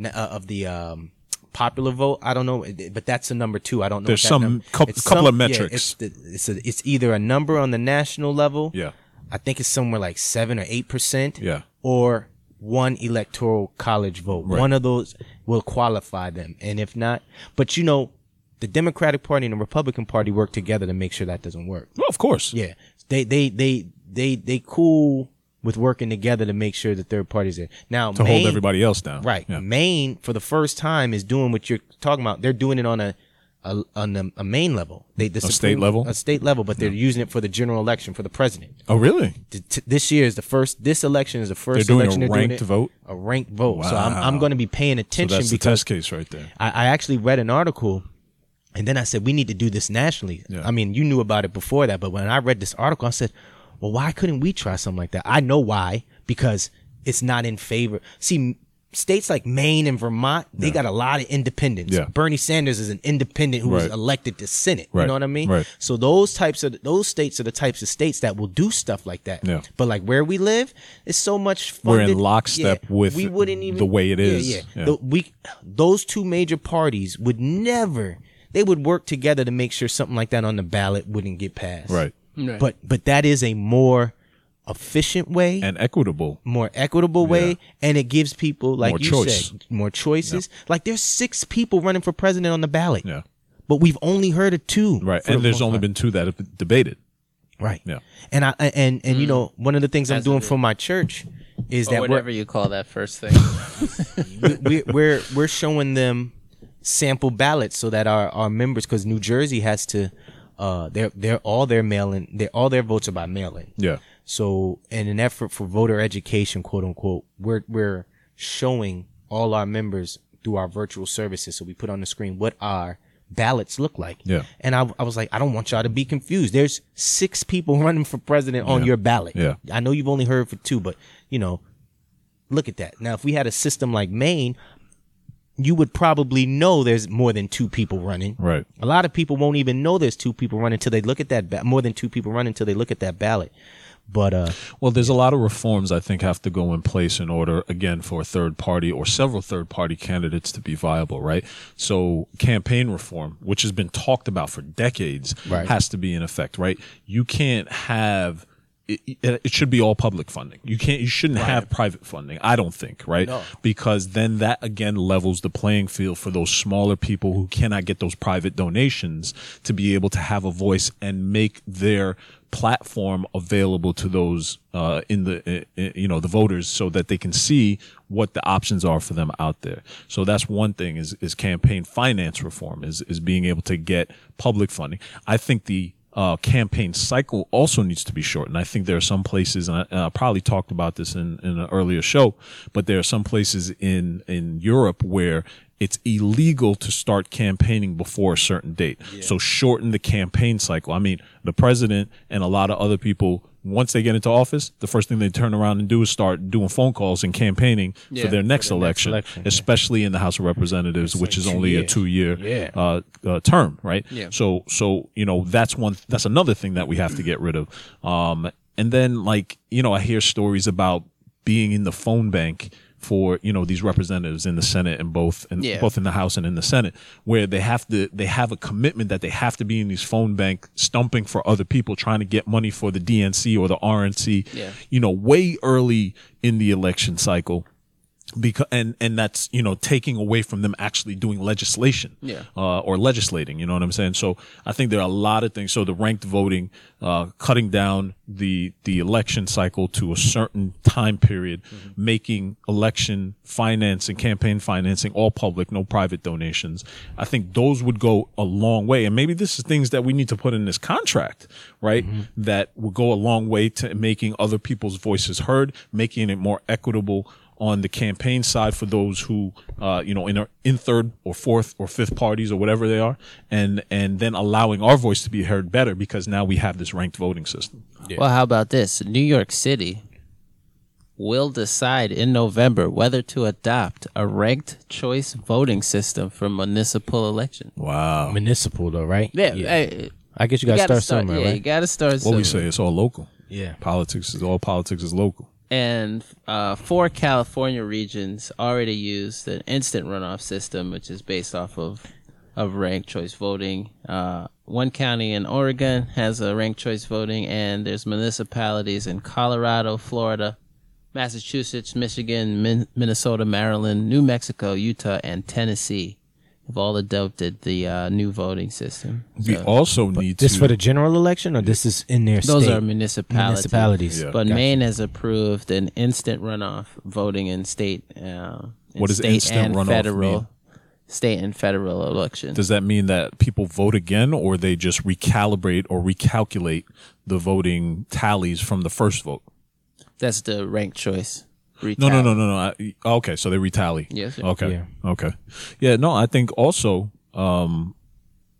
Speaker 1: uh, of the um, popular vote. I don't know, but that's a number two. I don't know.
Speaker 3: There's some
Speaker 1: num-
Speaker 3: coup-
Speaker 1: it's
Speaker 3: couple of
Speaker 1: yeah,
Speaker 3: metrics.
Speaker 1: it's it's a, it's either a number on the national level.
Speaker 3: Yeah.
Speaker 1: I think it's somewhere like seven or eight percent.
Speaker 3: Yeah.
Speaker 1: Or one electoral college vote.
Speaker 3: Right.
Speaker 1: One of those will qualify them. And if not, but you know, the Democratic Party and the Republican Party work together to make sure that doesn't work.
Speaker 3: well, of course.
Speaker 1: Yeah. They they they they they cool with working together to make sure the third party's there. Now
Speaker 3: To
Speaker 1: Maine-
Speaker 3: hold everybody else down.
Speaker 1: Right.
Speaker 3: Yeah.
Speaker 1: Maine for the first time is doing what you're talking about. They're doing it on a a, on a, a main level. They, the
Speaker 3: state
Speaker 1: Supreme-
Speaker 3: level?
Speaker 1: A state level, but they're using it for the general election for the president.
Speaker 3: Oh, really?
Speaker 1: This year is the first. This election is the 1st
Speaker 3: They're doing a
Speaker 1: election they're
Speaker 3: ranked
Speaker 1: doing it-
Speaker 3: vote?
Speaker 1: A ranked vote. So I'm I'm going to be paying
Speaker 3: So
Speaker 1: attention
Speaker 3: that's the
Speaker 1: because
Speaker 3: test case right there.
Speaker 1: I, I actually read an article, and then I said we need to do this nationally.
Speaker 3: Yeah.
Speaker 1: I mean, you knew about it before that, but when I read this article, I said, well, why couldn't we try something like that? I know why because it's not in favor. See, states like Maine and Vermont, they got a lot of independents.
Speaker 3: Yeah.
Speaker 1: Bernie Sanders is an independent who was elected to Senate. You know what I mean?
Speaker 3: Right.
Speaker 1: So those types of those states are the types of states that will do stuff like that.
Speaker 3: Yeah.
Speaker 1: But like where we live, it's so much.
Speaker 3: We're in
Speaker 1: funded-
Speaker 3: lockstep with
Speaker 1: we wouldn't even
Speaker 3: the way it is.
Speaker 1: Yeah.
Speaker 3: Yeah, Yeah.
Speaker 1: The- we those two major parties would never. They would work together to make sure something like that on the ballot wouldn't get passed.
Speaker 3: Right.
Speaker 2: Right.
Speaker 1: But but that is a more efficient way
Speaker 3: And equitable.
Speaker 1: more equitable way
Speaker 3: Yeah.
Speaker 1: and it gives people like
Speaker 3: More
Speaker 1: you
Speaker 3: choice.
Speaker 1: said more choices like there's six people running for president on the ballot
Speaker 3: Yeah.
Speaker 1: but we've only heard of two
Speaker 3: Right. And
Speaker 1: the
Speaker 3: there's only
Speaker 1: part.
Speaker 3: been two that have debated.
Speaker 1: right
Speaker 3: Yeah.
Speaker 1: and i and and you know one of the things i'm doing for my church is
Speaker 2: or
Speaker 1: that
Speaker 2: whatever you call that first thing. [laughs]
Speaker 1: we, we, we're we're showing them sample ballots so that our our members because new jersey has to uh they're they're all their mail-in they're all their votes are by mail-in
Speaker 3: Yeah.
Speaker 1: So, in an effort for voter education, quote unquote, we're we're showing all our members through our virtual services. So we put on the screen what our ballots look like.
Speaker 3: Yeah.
Speaker 1: And I, I was like, I don't want y'all to be confused. There's six people [laughs] running for president on
Speaker 3: Yeah.
Speaker 1: your ballot.
Speaker 3: Yeah.
Speaker 1: I know you've only heard for two, but you know, look at that. Now, if we had a system like Maine, you would probably know there's more than two people running.
Speaker 3: Right.
Speaker 1: A lot of people won't even know there's two people running until they look at that ba- more than two people running until they look at that ballot. But uh
Speaker 3: Well, there's a lot of reforms I think have to go in place in order, again, for a third party or several third party candidates to be viable, right? So, campaign reform, which has been talked about for decades,
Speaker 1: Right.
Speaker 3: has to be in effect, right? You can't have. It, it should be all public funding. You can't. You shouldn't have private funding. I don't think, right? Because then that again levels the playing field for those smaller people who cannot get those private donations to be able to have a voice and make their platform available to those uh, in the uh, uh, you know the voters so that they can see what the options are for them out there. So that's one thing is is campaign finance reform is is being able to get public funding. I think the uh, campaign cycle also needs to be shortened. I think there are some places, and I, and I probably talked about this in, in an earlier show, but there are some places in in Europe where it's illegal to start campaigning before a certain date. So shorten the campaign cycle. I mean, the president and a lot of other people, once they get into office, the first thing they turn around and do is start doing phone calls and campaigning
Speaker 2: Yeah,
Speaker 3: for their
Speaker 2: for
Speaker 3: next
Speaker 1: their next
Speaker 3: election,
Speaker 1: election, yeah.
Speaker 3: especially in the House of Representatives, which
Speaker 1: like
Speaker 3: is only a two year
Speaker 1: Yeah.
Speaker 3: uh, uh, term, right?
Speaker 2: Yeah.
Speaker 3: So, so you know, that's one. That's another thing that we have to get rid of. Um, and then, like, you know, I hear stories about being in the phone bank for you know these representatives in the Senate and both and
Speaker 2: Yeah.
Speaker 3: both in the House and in the Senate, where they have to they have a commitment that they have to be in these phone bank stumping for other people, trying to get money for the DNC or the RNC.
Speaker 2: Yeah.
Speaker 3: You know, way early in the election cycle because and and that's you know taking away from them actually doing legislation
Speaker 2: Yeah.
Speaker 3: uh, or legislating you know what i'm saying? So i think there are a lot of things so the ranked voting uh, cutting down the the election cycle to a certain time period making election finance and campaign financing all public no private donations. I think those would go a long way and maybe this is things that we need to put in this contract right? That will go a long way to making other people's voices heard making it more equitable on the campaign side for those who, uh, you know, in in third or fourth or fifth parties or whatever they are, and and then allowing our voice to be heard better because now we have this ranked voting system.
Speaker 2: Well, how about this? New York City will decide in November whether to adopt a ranked choice voting system for municipal elections.
Speaker 3: Wow.
Speaker 1: municipal though, right?
Speaker 2: Yeah, hey,
Speaker 1: I guess you
Speaker 2: you
Speaker 1: got to
Speaker 2: gotta
Speaker 1: start somewhere,
Speaker 2: Yeah, you got to start.
Speaker 3: What we say, it's all local.
Speaker 1: Yeah.
Speaker 3: Politics is all politics is local.
Speaker 2: And uh, four California regions already use the instant runoff system, which is based off of of ranked choice voting. Uh, one county in Oregon has a ranked choice voting, and there's municipalities in Colorado, Florida, Massachusetts, Michigan, Min- Minnesota, Maryland, New Mexico, Utah, and Tennessee have all adopted the uh, new voting system.
Speaker 3: We also need
Speaker 1: This
Speaker 3: to.
Speaker 1: for the general election, or this is in their
Speaker 2: Those
Speaker 1: state?
Speaker 2: are municipalities.
Speaker 1: municipalities.
Speaker 3: Yeah.
Speaker 2: But
Speaker 1: Gotcha.
Speaker 2: Maine has approved an instant runoff voting in state, uh, in
Speaker 3: What does
Speaker 2: state
Speaker 3: instant
Speaker 2: and
Speaker 3: runoff
Speaker 2: federal,
Speaker 3: mean?
Speaker 2: state and federal elections.
Speaker 3: does that mean that people vote again, or they just recalibrate or recalculate the voting tallies from the first vote?
Speaker 2: That's the ranked choice.
Speaker 3: No, no, no, no, no. I, okay, so they retaliate.
Speaker 2: Yes, sir.
Speaker 3: Okay.
Speaker 1: Yeah.
Speaker 3: Okay. Yeah. No, I think also, um,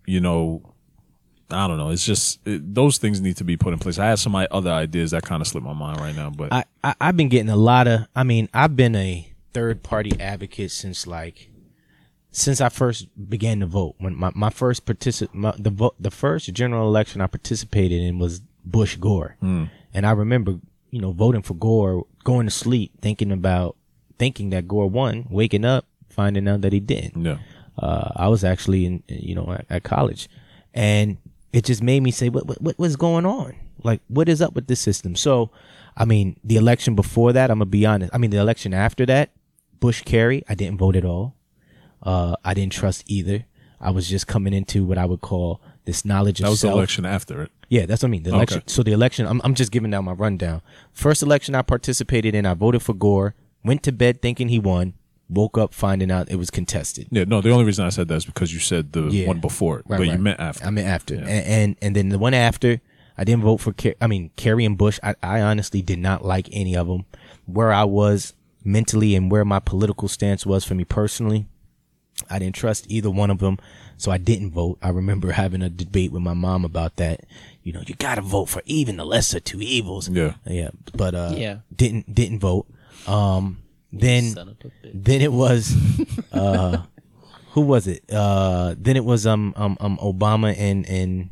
Speaker 3: you know, I don't know. It's just it, those things need to be put in place. I had some other ideas that kind of slipped my mind right now, but
Speaker 1: I, I I've been getting a lot of. I mean, I've been a third party advocate since like since I first began to vote. When my, my first particip my, the vote the first general election I participated in was Bush Gore, and I remember you know voting for Gore, going to sleep thinking about thinking that Gore won, waking up finding out that he didn't
Speaker 3: Yeah.
Speaker 1: uh, I was actually in, you know, at, at college, and it just made me say, what, what, what what's going on? Like, what is up with this system? So, I mean, the election before that, I'm gonna be honest. I mean, the election after that, Bush Kerry, I didn't vote at all. Uh, I didn't trust either. I was just coming into what I would call this knowledge of
Speaker 3: That was the election after it.
Speaker 1: Yeah, that's what I mean. The election.
Speaker 3: Okay.
Speaker 1: So the election. I'm, I'm just giving down my rundown. First election I participated in, I voted for Gore. Went to bed thinking he won. Woke up finding out it was contested.
Speaker 3: Yeah, no, the only reason I said that is because you said the
Speaker 1: Yeah.
Speaker 3: one before it,
Speaker 1: Right,
Speaker 3: but you meant after.
Speaker 1: I meant after, and, and and then the one after, I didn't vote for. Ker- I mean, Kerry and Bush. I, I honestly did not like any of them. Where I was mentally and where my political stance was for me personally, I didn't trust either one of them, so I didn't vote. I remember having a debate with my mom about that. You know, you got to vote for even the lesser two evils.
Speaker 3: Yeah.
Speaker 1: yeah, but uh,
Speaker 2: Yeah.
Speaker 1: didn't didn't vote. Um, then
Speaker 2: Son of a bitch.
Speaker 1: then it was [laughs] uh who was it uh then it was um um um obama and and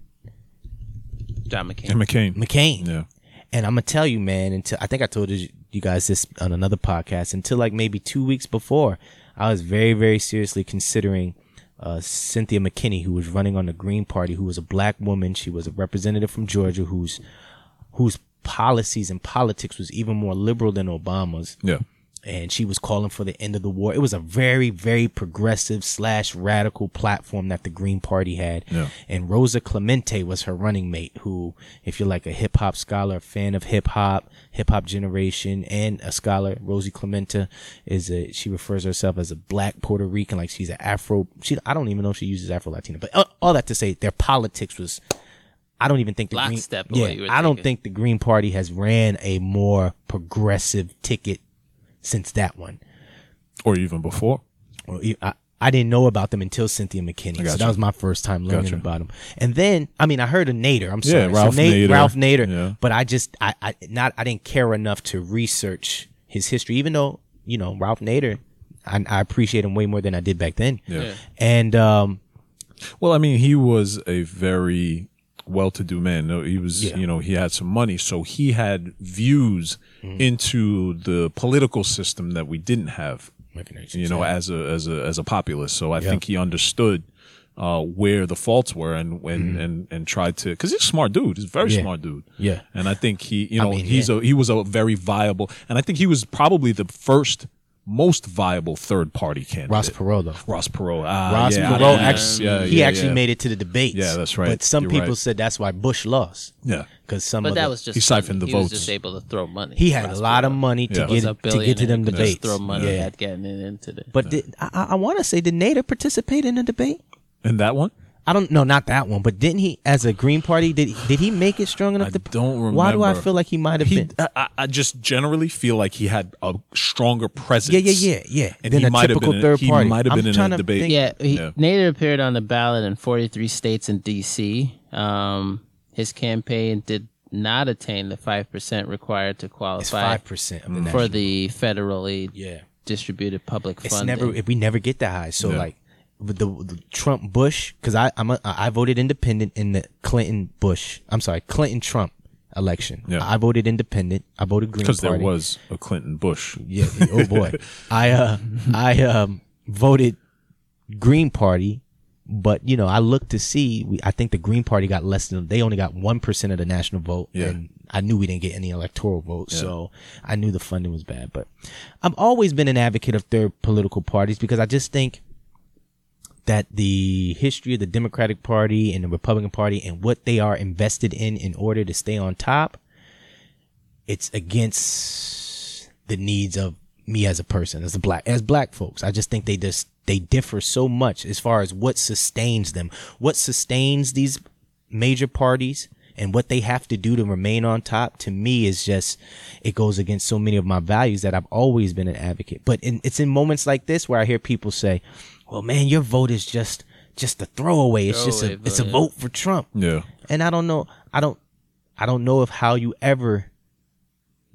Speaker 2: John McCain.
Speaker 3: And McCain.
Speaker 1: mccain
Speaker 3: Yeah.
Speaker 1: and i'm gonna tell you man until i think i told you you guys this on another podcast until like maybe two weeks before i was very very seriously considering uh, Cynthia McKinney, who was running on the Green Party, who was a black woman. She was a representative from Georgia, whose whose policies and politics was even more liberal than Obama's
Speaker 3: Yeah.
Speaker 1: And she was calling for the end of the war. It was a very, very progressive slash radical platform that the Green Party had.
Speaker 3: Yeah.
Speaker 1: And Rosa Clemente was her running mate, who, if you're like a hip hop scholar, a fan of hip hop, hip hop generation, and a scholar, Rosie Clemente is a, she refers herself as a black Puerto Rican, like she's an Afro, she, I don't even know if she uses Afro Latina, but all, all that to say, their politics was, I don't even think the Green,
Speaker 2: Lockstep of
Speaker 1: yeah,
Speaker 2: what you were
Speaker 1: I don't think the Green Party has ran a more progressive ticket since that one.
Speaker 3: Or even before.
Speaker 1: Or e- I, I didn't know about them until Cynthia McKinney. So that was my first time learning
Speaker 3: Gotcha.
Speaker 1: about them. And then, I mean, I heard of Nader. I'm sorry,
Speaker 3: Yeah, Ralph
Speaker 1: so Nate,
Speaker 3: Nader.
Speaker 1: Ralph Nader.
Speaker 3: Yeah.
Speaker 1: But I just, I, I not, I didn't care enough to research his history, even though you know Ralph Nader. I, I appreciate him way more than I did back then.
Speaker 3: Yeah.
Speaker 2: Yeah.
Speaker 1: And um,
Speaker 3: Well, I mean, he was a very well-to-do man. He was,
Speaker 1: Yeah.
Speaker 3: you know, he had some money, so he had views
Speaker 1: Mm-hmm.
Speaker 3: into the political system that we didn't have. You know,
Speaker 1: Yeah.
Speaker 3: as a as a as a populace. So I think he understood uh, where the faults were and and and, and tried to because he's a smart dude. He's a very
Speaker 1: Mm-hmm. Yeah.
Speaker 3: smart dude.
Speaker 1: Yeah.
Speaker 3: and I think he, you know,
Speaker 1: mean,
Speaker 3: he's
Speaker 1: yeah.
Speaker 3: a he was a very viable, and I think he was probably the first most viable third party candidate.
Speaker 1: Ross Perot, though.
Speaker 3: Ross Perot. Ah,
Speaker 1: Ross
Speaker 3: yeah,
Speaker 1: Perot
Speaker 3: yeah,
Speaker 1: actually,
Speaker 3: yeah,
Speaker 1: he
Speaker 3: yeah,
Speaker 1: actually
Speaker 3: yeah.
Speaker 1: made it to the debates.
Speaker 3: Yeah, that's right.
Speaker 1: But some
Speaker 3: You're
Speaker 1: people
Speaker 3: right.
Speaker 1: said that's why Bush lost.
Speaker 3: Yeah.
Speaker 1: because some
Speaker 2: But
Speaker 1: of
Speaker 2: that
Speaker 1: the-
Speaker 2: was just
Speaker 3: He siphoned
Speaker 2: money.
Speaker 3: the
Speaker 2: he
Speaker 3: votes.
Speaker 2: was just able to throw money.
Speaker 1: he had a
Speaker 2: Ross
Speaker 1: lot of money to
Speaker 3: Yeah.
Speaker 1: get to get to them debates.
Speaker 2: Just throw money
Speaker 1: yeah.
Speaker 2: at getting it into the.
Speaker 1: But did, I, I want to say, did Nader participate in the debate?
Speaker 3: In that one?
Speaker 1: I don't know, not that one, but didn't he, as a Green Party, did did he make it strong enough
Speaker 3: I
Speaker 1: to?
Speaker 3: don't remember.
Speaker 1: Why do I feel like he might have
Speaker 3: He,
Speaker 1: been?
Speaker 3: I, I- I just generally feel like he had a stronger presence.
Speaker 1: Yeah, yeah, yeah, yeah.
Speaker 3: And
Speaker 1: Than
Speaker 3: he
Speaker 1: a
Speaker 3: might have
Speaker 1: typical
Speaker 3: been.
Speaker 1: third
Speaker 3: he
Speaker 1: party.
Speaker 3: might have
Speaker 1: I'm
Speaker 3: been in
Speaker 1: trying
Speaker 3: a debate.
Speaker 1: think-
Speaker 2: Yeah, he,
Speaker 3: Yeah.
Speaker 2: Nader appeared on the ballot in 43 states and D.C. Um, his campaign did not attain the five percent required to qualify
Speaker 1: five percent
Speaker 2: for
Speaker 1: national.
Speaker 2: the federally
Speaker 1: yeah.
Speaker 2: distributed public
Speaker 1: It's
Speaker 2: funding.
Speaker 1: never we never get that high. So
Speaker 3: Yeah.
Speaker 1: like with the, the Trump Bush because I I'm a, I voted independent in the Clinton Bush. I'm sorry, Clinton Trump election.
Speaker 3: Yeah.
Speaker 1: I voted independent. I voted Green Party.
Speaker 3: Because there was a Clinton Bush.
Speaker 1: Yeah. Oh boy. [laughs] I uh I um voted Green Party, but you know I looked to see. We, I think the Green Party got less than they only got one percent of the national vote,
Speaker 3: Yeah.
Speaker 1: and I knew we didn't get any electoral votes, so I knew the funding was bad. But I've always been an advocate of third political parties because I just think that the history of the Democratic Party and the Republican Party and what they are invested in in order to stay on top, it's against the needs of me as a person, as a black, as black folks. I just think they just they differ so much as far as what sustains them, what sustains these major parties. And what they have to do to remain on top to me is just, it goes against so many of my values that I've always been an advocate. But in, it's in moments like this where I hear people say, well, man, your vote is just, just a throwaway. It's just a, it's a
Speaker 2: vote, yeah.
Speaker 1: vote for Trump.
Speaker 3: Yeah.
Speaker 1: And I don't know, I don't, I don't know if how you ever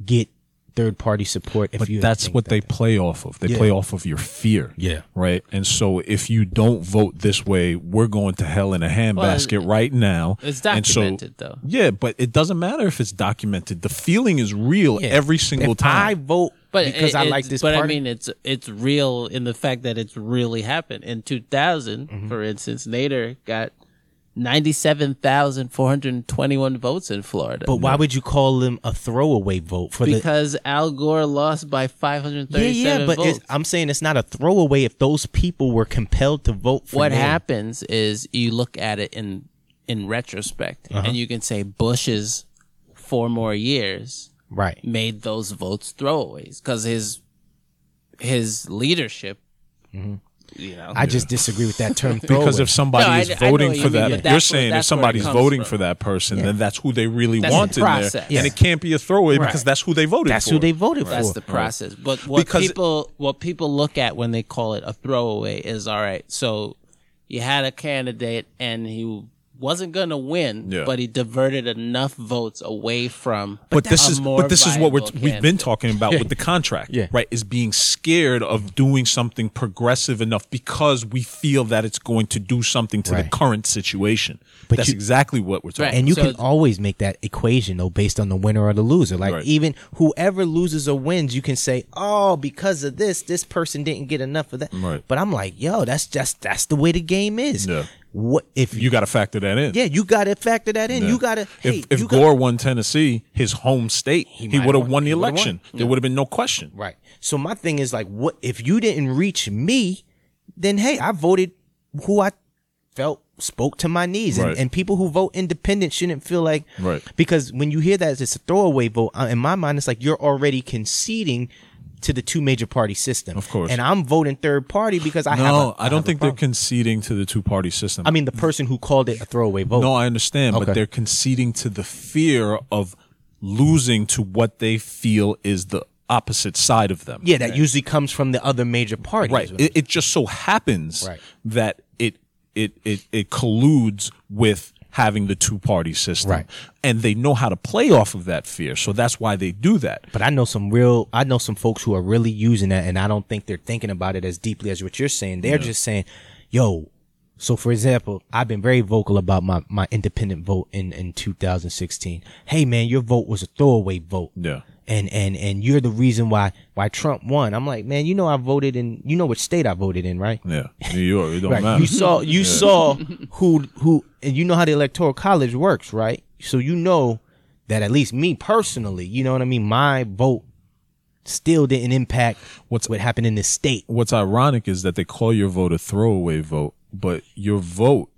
Speaker 1: get third party support. If
Speaker 3: But
Speaker 1: you
Speaker 3: that's what
Speaker 1: that-
Speaker 3: they play off of. They
Speaker 1: Yeah.
Speaker 3: play off of your fear.
Speaker 1: Yeah.
Speaker 3: Right. And so if you don't vote this way, we're going to hell in a handbasket right now.
Speaker 2: It's
Speaker 3: And so-
Speaker 2: documented, though.
Speaker 3: Yeah, but it doesn't matter if it's documented. The feeling is real
Speaker 1: Yeah.
Speaker 3: every single
Speaker 1: if I vote
Speaker 2: But
Speaker 1: because
Speaker 2: it-
Speaker 1: I like this
Speaker 2: But
Speaker 1: party.
Speaker 2: I mean, it's it's real in the fact that it's really happened. In 2000,
Speaker 1: Mm-hmm.
Speaker 2: for instance, Nader got 97,421 votes in Florida.
Speaker 1: but why would you call them a throwaway vote for the?
Speaker 2: because Al Gore lost by 537
Speaker 1: Yeah, yeah, but. I'm saying it's not a throwaway if those people were compelled to vote for
Speaker 2: what happens is you look at it in in retrospect
Speaker 1: Uh-huh.
Speaker 2: and you can say Bush's four more years
Speaker 1: Right.
Speaker 2: made those votes throwaways because his his leadership mm-hmm. you know
Speaker 1: I just disagree with that term. [laughs]
Speaker 3: because if somebody
Speaker 2: No,
Speaker 3: is
Speaker 2: I
Speaker 3: voting
Speaker 2: what you
Speaker 3: for
Speaker 2: mean,
Speaker 3: that,
Speaker 2: but
Speaker 3: you're
Speaker 2: that's where-
Speaker 3: saying if
Speaker 2: that's where it
Speaker 3: somebody's voting
Speaker 2: from.
Speaker 3: for that person, then that's who they really
Speaker 2: That's the
Speaker 3: want in there,
Speaker 2: process.
Speaker 3: and it can't be a throwaway because that's who they voted
Speaker 1: that's
Speaker 3: for.
Speaker 1: who they voted
Speaker 2: that's
Speaker 1: for.
Speaker 2: That's the process but what
Speaker 3: Because-
Speaker 2: people what people look at when they call it a throwaway is all right so you had a candidate and he wasn't going to win
Speaker 3: Yeah.
Speaker 2: but he diverted enough votes away from
Speaker 3: but this
Speaker 2: a
Speaker 3: is
Speaker 2: more
Speaker 3: but this is what we're,
Speaker 2: viable
Speaker 3: we've been talking about with the contract
Speaker 1: Yeah.
Speaker 3: right is being scared of doing something progressive enough because we feel that it's going to do something to the current situation
Speaker 1: But
Speaker 3: that's
Speaker 1: you-
Speaker 3: exactly what we're talking
Speaker 2: Right.
Speaker 1: and you
Speaker 2: So-
Speaker 1: can always make that equation though based on the winner or the loser. Like
Speaker 3: Right.
Speaker 1: even whoever loses or wins, you can say, "Oh, because of this, this person didn't get enough of that."
Speaker 3: Right.
Speaker 1: But I'm like, "Yo, that's just that's the way the game is."
Speaker 3: Yeah.
Speaker 1: What if
Speaker 3: you got to factor that in
Speaker 1: Yeah, you got to factor that in.
Speaker 3: Yeah.
Speaker 1: You got to. Hey,
Speaker 3: if if
Speaker 1: you got-
Speaker 3: Gore won Tennessee, his home state, he,
Speaker 1: might
Speaker 3: would have
Speaker 1: won-
Speaker 3: won the election.
Speaker 1: won.
Speaker 3: There would have been no question.
Speaker 1: Right. So my thing is like, what if you didn't reach me? Then hey, I voted who I felt spoke to my needs,
Speaker 3: Right.
Speaker 1: and, and people who vote independent shouldn't feel like
Speaker 3: Right.
Speaker 1: because when you hear that it's a throwaway vote, uh, in my mind, it's like you're already conceding to the two major party system.
Speaker 3: Of course.
Speaker 1: and I'm voting third party because I have.
Speaker 3: No,
Speaker 1: a-
Speaker 3: I don't think they're conceding to the two party system.
Speaker 1: I mean, the person who called it a throwaway vote.
Speaker 3: no, I understand,
Speaker 1: Okay.
Speaker 3: but they're conceding to the fear of losing to what they feel is the opposite side of them.
Speaker 1: yeah, that usually comes from the other major party.
Speaker 3: right. It, it just so happens
Speaker 1: Right.
Speaker 3: that it it it it colludes with having the two party system,
Speaker 1: Right.
Speaker 3: and they know how to play off of that fear. So that's why they do that.
Speaker 1: But I know some real, I know some folks who are really using that, and I don't think they're thinking about it as deeply as what you're saying. They're just saying, "Yo." So, for example, I've been very vocal about my my independent vote in in 2016. Hey, man, your vote was a throwaway vote.
Speaker 3: Yeah.
Speaker 1: And and and you're the reason why why Trump won. I'm like, man, you know I voted in, you know which state I voted in, right?
Speaker 3: Yeah, New York. It don't
Speaker 1: Right.
Speaker 3: matter.
Speaker 1: You saw you saw who who and you know how the electoral college works, right? So you know that at least me personally, you know what I mean, my vote still didn't impact
Speaker 3: What's-
Speaker 1: what happened in this state.
Speaker 3: What's ironic is that they call your vote a throwaway vote, but your vote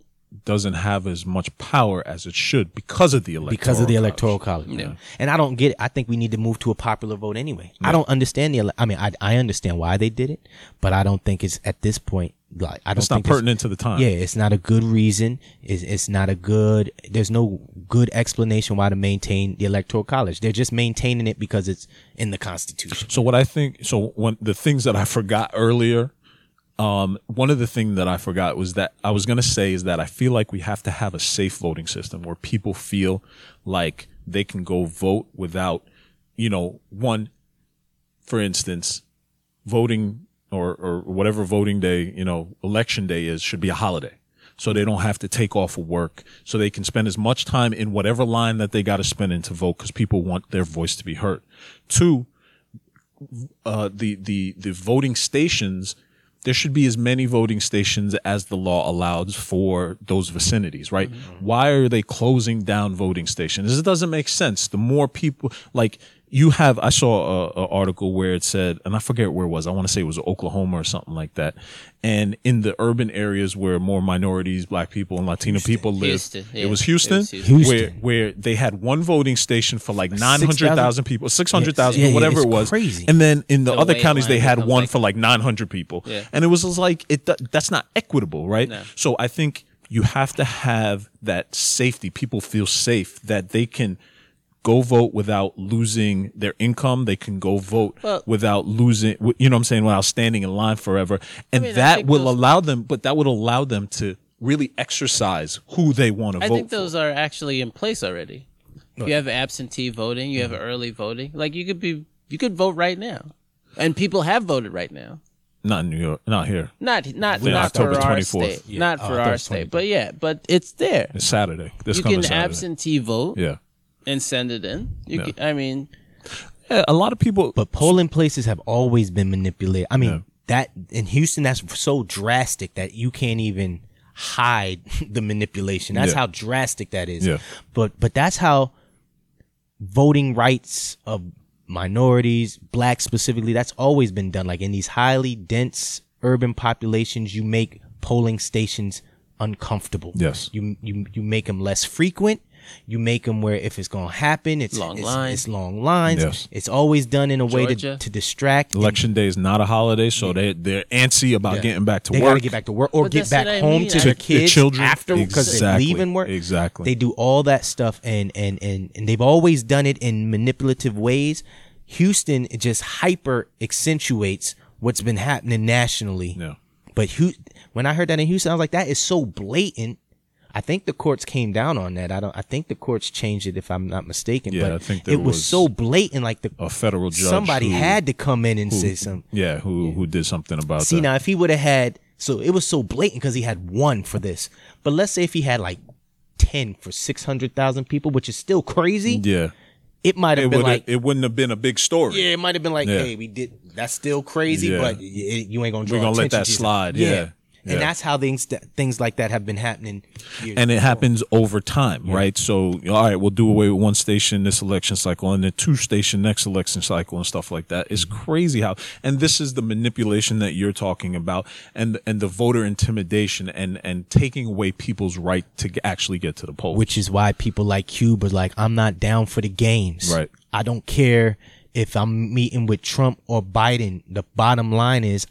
Speaker 3: doesn't have as much power as it should because of the electoral
Speaker 1: Because of the
Speaker 3: college.
Speaker 1: electoral college.
Speaker 2: Yeah.
Speaker 1: And I don't get it. I think we need to move to a popular vote anyway. I don't understand the ele- I mean I I understand why they did it, but I don't think it's at this point like I don't
Speaker 3: It's not
Speaker 1: think
Speaker 3: pertinent to the time.
Speaker 1: Yeah, it's not a good reason. It's, it's not a good. There's no good explanation why to maintain the electoral college. They're just maintaining it because it's in the Constitution.
Speaker 3: So what I think, so one the things that I forgot earlier, um, one of the things that I forgot was that I was gonna say is that I feel like we have to have a safe voting system where people feel like they can go vote without, you know, one, for instance, voting or or whatever voting day, you know, election day is should be a holiday. So they don't have to take off of work. So they can spend as much time in whatever line that they got to spend in to vote because people want their voice to be heard. Two, uh, the the the voting stations, there should be as many voting stations as the law allows for those vicinities, right? Mm-hmm. Why are they closing down voting stations? It doesn't make sense. The more people, like you have, I saw a, a article where it said, and I forget where it was. I want to say it was Oklahoma or something like that. And in the urban areas where more minorities, black people, and Latino people live,
Speaker 2: Houston,
Speaker 3: it
Speaker 2: yeah.
Speaker 3: was
Speaker 2: It
Speaker 3: Houston,
Speaker 2: was Houston.
Speaker 1: Houston.
Speaker 3: where where they had one voting station for like
Speaker 1: 900000
Speaker 3: thousand people, six hundred thousand,
Speaker 1: Yeah, yeah,
Speaker 3: whatever it was,
Speaker 1: crazy.
Speaker 3: and then in the,
Speaker 2: The
Speaker 3: other counties they had one
Speaker 2: like-
Speaker 3: for like 900 people
Speaker 2: Yeah.
Speaker 3: and it was just like it that's not equitable right
Speaker 2: No.
Speaker 3: so i think you have to have that safety people feel safe that they can go vote without losing their income they can go vote
Speaker 2: Well-
Speaker 3: without losing you know what i'm saying without standing in line forever and
Speaker 2: mean,
Speaker 3: that will
Speaker 2: those-
Speaker 3: allow them but that would allow them to really exercise who they want to
Speaker 2: I
Speaker 3: vote I
Speaker 2: think
Speaker 3: for.
Speaker 2: those are actually in place already. You have absentee voting, you have early voting. Like you could be You could vote right now, and people have voted right now.
Speaker 3: Not in New York. Not here.
Speaker 2: Not not
Speaker 3: Yeah,
Speaker 2: not
Speaker 3: October 24th.
Speaker 1: Yeah.
Speaker 2: not
Speaker 1: Oh,
Speaker 2: for
Speaker 1: I thought it
Speaker 2: our state, but yeah, but it's there.
Speaker 3: It's Saturday. This
Speaker 2: you can
Speaker 3: Saturday.
Speaker 2: absentee vote
Speaker 3: Yeah.
Speaker 2: And send it in. You
Speaker 3: Yeah.
Speaker 2: can, I mean,
Speaker 3: yeah. A lot of people.
Speaker 1: But polling places have always been manipulated. I mean,
Speaker 3: Yeah.
Speaker 1: that in Houston, that's so drastic that you can't even hide [laughs] the manipulation. That's
Speaker 3: Yeah.
Speaker 1: how drastic that is.
Speaker 3: Yeah.
Speaker 1: But but that's how voting rights of minorities, blacks specifically, that's always been done. Like in these highly dense urban populations, you make polling stations uncomfortable.
Speaker 3: Yes.
Speaker 1: You you you make them less frequent. You make them where if it's gonna happen, it's
Speaker 2: Long
Speaker 1: it's,
Speaker 2: lines.
Speaker 1: It's long lines.
Speaker 3: Yes.
Speaker 1: It's always done in a way to,
Speaker 2: Georgia.
Speaker 1: to distract.
Speaker 3: Election day is not a holiday, so they they're antsy about
Speaker 1: Yeah.
Speaker 3: getting back to
Speaker 1: They
Speaker 3: work.
Speaker 1: gotta get back to work or
Speaker 2: But
Speaker 1: get
Speaker 2: that's
Speaker 1: back
Speaker 2: what I
Speaker 1: home
Speaker 2: mean.
Speaker 1: to
Speaker 2: I-
Speaker 1: their
Speaker 2: The
Speaker 1: kids
Speaker 3: children.
Speaker 1: after because they're
Speaker 3: Exactly.
Speaker 1: leaving work.
Speaker 3: Exactly.
Speaker 1: They do all that stuff and and and and they've always done it in manipulative ways. Houston just hyper accentuates what's been happening nationally.
Speaker 3: Yeah.
Speaker 1: But Hu- when I heard that in Houston, I was like, that is so blatant. I think the courts came down on that. I don't. I think the courts changed it, if I'm not mistaken.
Speaker 3: Yeah,
Speaker 1: but
Speaker 3: I think
Speaker 1: it was,
Speaker 3: was
Speaker 1: so blatant. Like the
Speaker 3: A federal judge.
Speaker 1: somebody
Speaker 3: who-
Speaker 1: had to come in and
Speaker 3: who-
Speaker 1: say something.
Speaker 3: Yeah, who who did something about it.
Speaker 1: See
Speaker 3: that?
Speaker 1: now, if he would have had, so it was so blatant because he had one for this. But let's say if he had like ten for six hundred thousand people, which is still crazy.
Speaker 3: yeah,
Speaker 1: It might have been like,
Speaker 3: it wouldn't have been a big story.
Speaker 1: yeah, it might have been like,
Speaker 3: Yeah.
Speaker 1: hey, we did. That's still crazy,
Speaker 3: Yeah.
Speaker 1: but y- you ain't gonna draw.
Speaker 3: We're gonna let that slide, yeah.
Speaker 1: And
Speaker 3: Yeah.
Speaker 1: that's how things things like that have been happening.
Speaker 3: and it
Speaker 1: before.
Speaker 3: happens over time, right? So, all right, we'll do away with one station this election cycle and then two station next election cycle and stuff like that. It's mm-hmm. crazy how, and this is the manipulation that you're talking about, and and the voter intimidation and and taking away people's right to actually get to the polls.
Speaker 1: which is why people like Cube are like, I'm not down for the games.
Speaker 3: Right.
Speaker 1: I don't care if I'm meeting with Trump or Biden. The bottom line is,